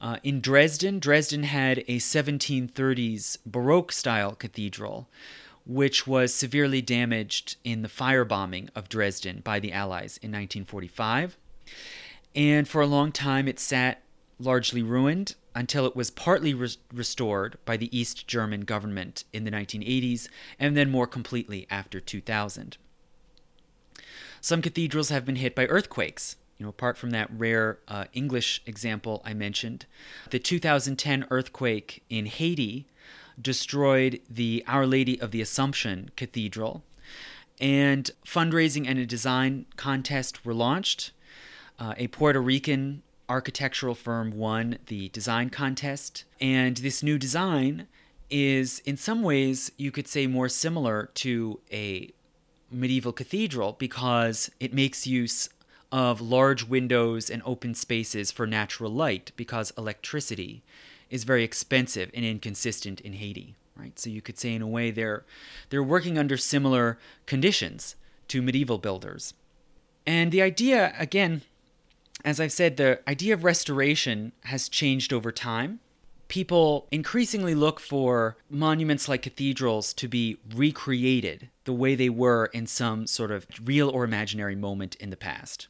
[SPEAKER 1] Uh, in Dresden, Dresden had a 1730s Baroque style cathedral, which was severely damaged in the firebombing of Dresden by the Allies in 1945. And for a long time, it sat largely ruined until it was partly re- restored by the East German government in the 1980s and then more completely after 2000. Some cathedrals have been hit by earthquakes. You know, apart from that rare uh, English example I mentioned, the 2010 earthquake in Haiti destroyed the Our Lady of the Assumption Cathedral, and fundraising and a design contest were launched. Uh, a Puerto Rican architectural firm won the design contest, and this new design is, in some ways, you could say more similar to a medieval cathedral because it makes use of large windows and open spaces for natural light because electricity is very expensive and inconsistent in Haiti, right? So you could say in a way they're they're working under similar conditions to medieval builders. And the idea again as I've said, the idea of restoration has changed over time. People increasingly look for monuments like cathedrals to be recreated the way they were in some sort of real or imaginary moment in the past.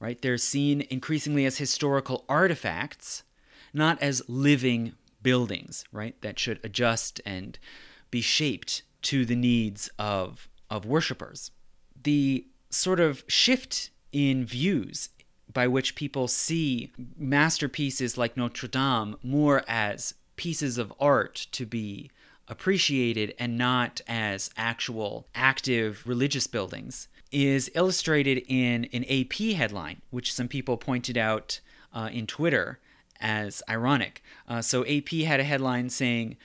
[SPEAKER 1] Right? They're seen increasingly as historical artifacts, not as living buildings, right? That should adjust and be shaped to the needs of, of worshippers. The sort of shift in views by which people see masterpieces like Notre Dame more as pieces of art to be appreciated and not as actual active religious buildings is illustrated in an AP headline, which some people pointed out uh, in Twitter as ironic. Uh, so AP had a headline saying,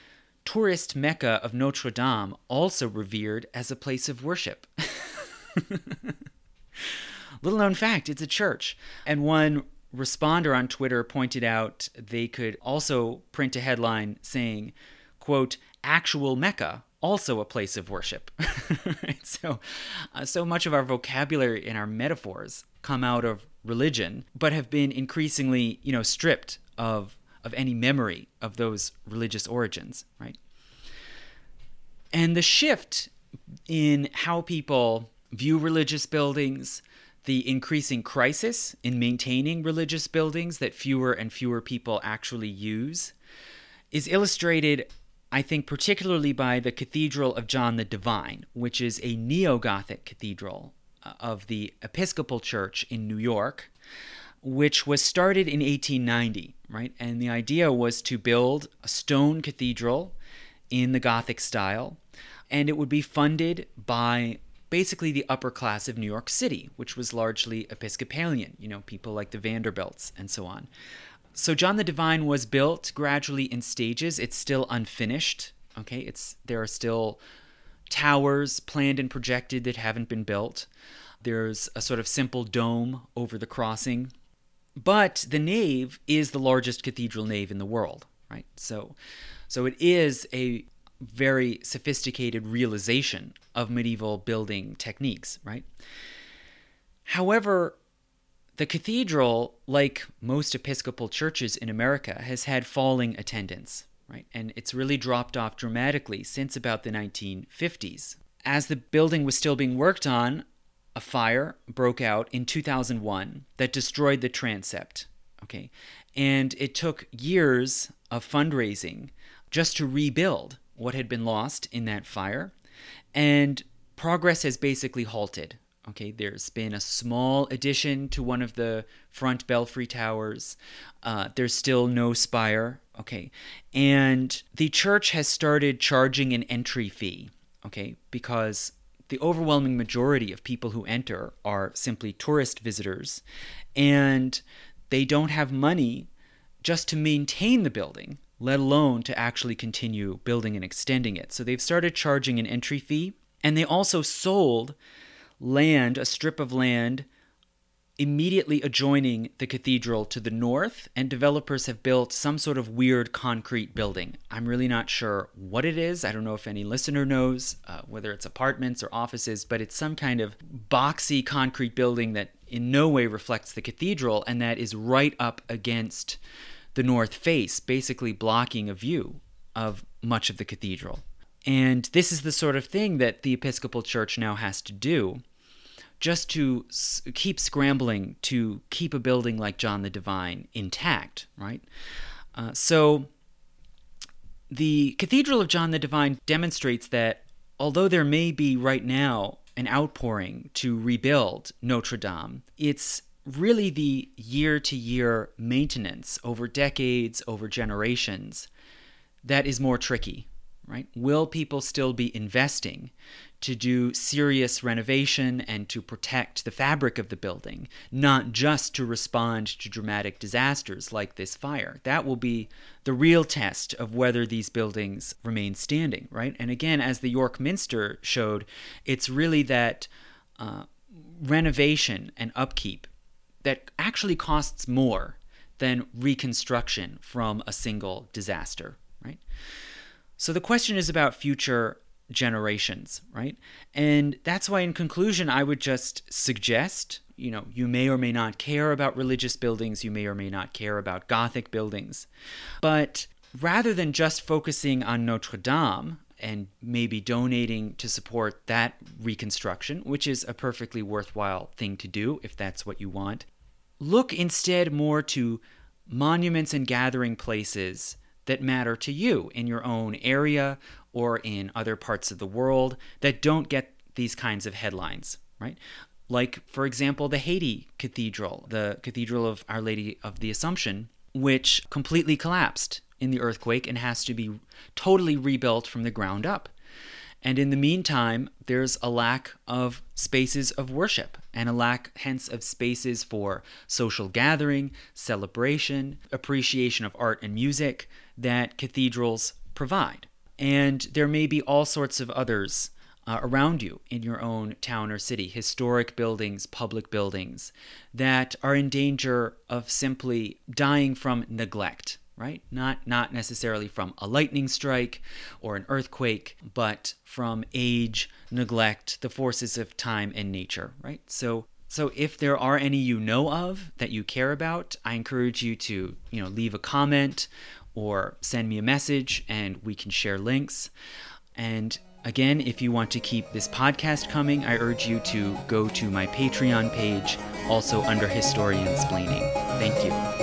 [SPEAKER 1] Tourist Mecca of Notre Dame also revered as a place of worship. [LAUGHS] Little known fact, it's a church. And one responder on Twitter pointed out they could also print a headline saying, quote, actual Mecca, also a place of worship. [LAUGHS] so, uh, so much of our vocabulary and our metaphors come out of religion, but have been increasingly, you know, stripped of of any memory of those religious origins, right? And the shift in how people view religious buildings, the increasing crisis in maintaining religious buildings that fewer and fewer people actually use is illustrated, I think, particularly by the Cathedral of John the Divine, which is a neo Gothic cathedral uh, of the Episcopal Church in New York, which was started in 1890, right? And the idea was to build a stone cathedral in the Gothic style, and it would be funded by basically the upper class of New York City, which was largely Episcopalian, you know, people like the Vanderbilts and so on. So John the Divine was built gradually in stages. It's still unfinished. Okay, it's there are still towers planned and projected that haven't been built. There's a sort of simple dome over the crossing. But the nave is the largest cathedral nave in the world, right? So so it is a very sophisticated realization of medieval building techniques, right? However, the cathedral, like most Episcopal churches in America, has had falling attendance, right? And it's really dropped off dramatically since about the 1950s. As the building was still being worked on, a fire broke out in 2001 that destroyed the transept, okay? And it took years of fundraising just to rebuild what had been lost in that fire, and progress has basically halted. Okay, there's been a small addition to one of the front belfry towers. Uh, there's still no spire. Okay, and the church has started charging an entry fee. Okay, because the overwhelming majority of people who enter are simply tourist visitors, and they don't have money just to maintain the building let alone to actually continue building and extending it. So they've started charging an entry fee, and they also sold land, a strip of land immediately adjoining the cathedral to the north, and developers have built some sort of weird concrete building. I'm really not sure what it is. I don't know if any listener knows, uh, whether it's apartments or offices, but it's some kind of boxy concrete building that in no way reflects the cathedral and that is right up against the north face, basically blocking a view of much of the cathedral. And this is the sort of thing that the Episcopal Church now has to do just to s- keep scrambling to keep a building like John the Divine intact, right? Uh, so the Cathedral of John the Divine demonstrates that although there may be right now an outpouring to rebuild Notre Dame, it's really the year to year maintenance over decades, over generations, that is more tricky, right? Will people still be investing to do serious renovation and to protect the fabric of the building, not just to respond to dramatic disasters like this fire. That will be the real test of whether these buildings remain standing, right? And again, as the York Minster showed, it's really that uh, renovation and upkeep that actually costs more than reconstruction from a single disaster, right? So the question is about future generations, right? And that's why, in conclusion, I would just suggest you know, you may or may not care about religious buildings, you may or may not care about Gothic buildings, but rather than just focusing on Notre Dame and maybe donating to support that reconstruction, which is a perfectly worthwhile thing to do if that's what you want, look instead more to monuments and gathering places that matter to you in your own area or in other parts of the world that don't get these kinds of headlines, right? Like, for example, the Haiti Cathedral, the Cathedral of Our Lady of the Assumption, which completely collapsed in the earthquake and has to be totally rebuilt from the ground up. And in the meantime, there's a lack of spaces of worship and a lack, hence, of spaces for social gathering, celebration, appreciation of art and music that cathedrals provide. And there may be all sorts of others uh, around you in your own town or city, historic buildings, public buildings, that are in danger of simply dying from neglect, right? Not, not necessarily from a lightning strike or an earthquake, but from age, neglect, the forces of time and nature, right? So so if there are any you know of that you care about, I encourage you to, you know, leave a comment or send me a message and we can share links. And again, if you want to keep this podcast coming, I urge you to go to my Patreon page, also under Historian Splaining. Thank you.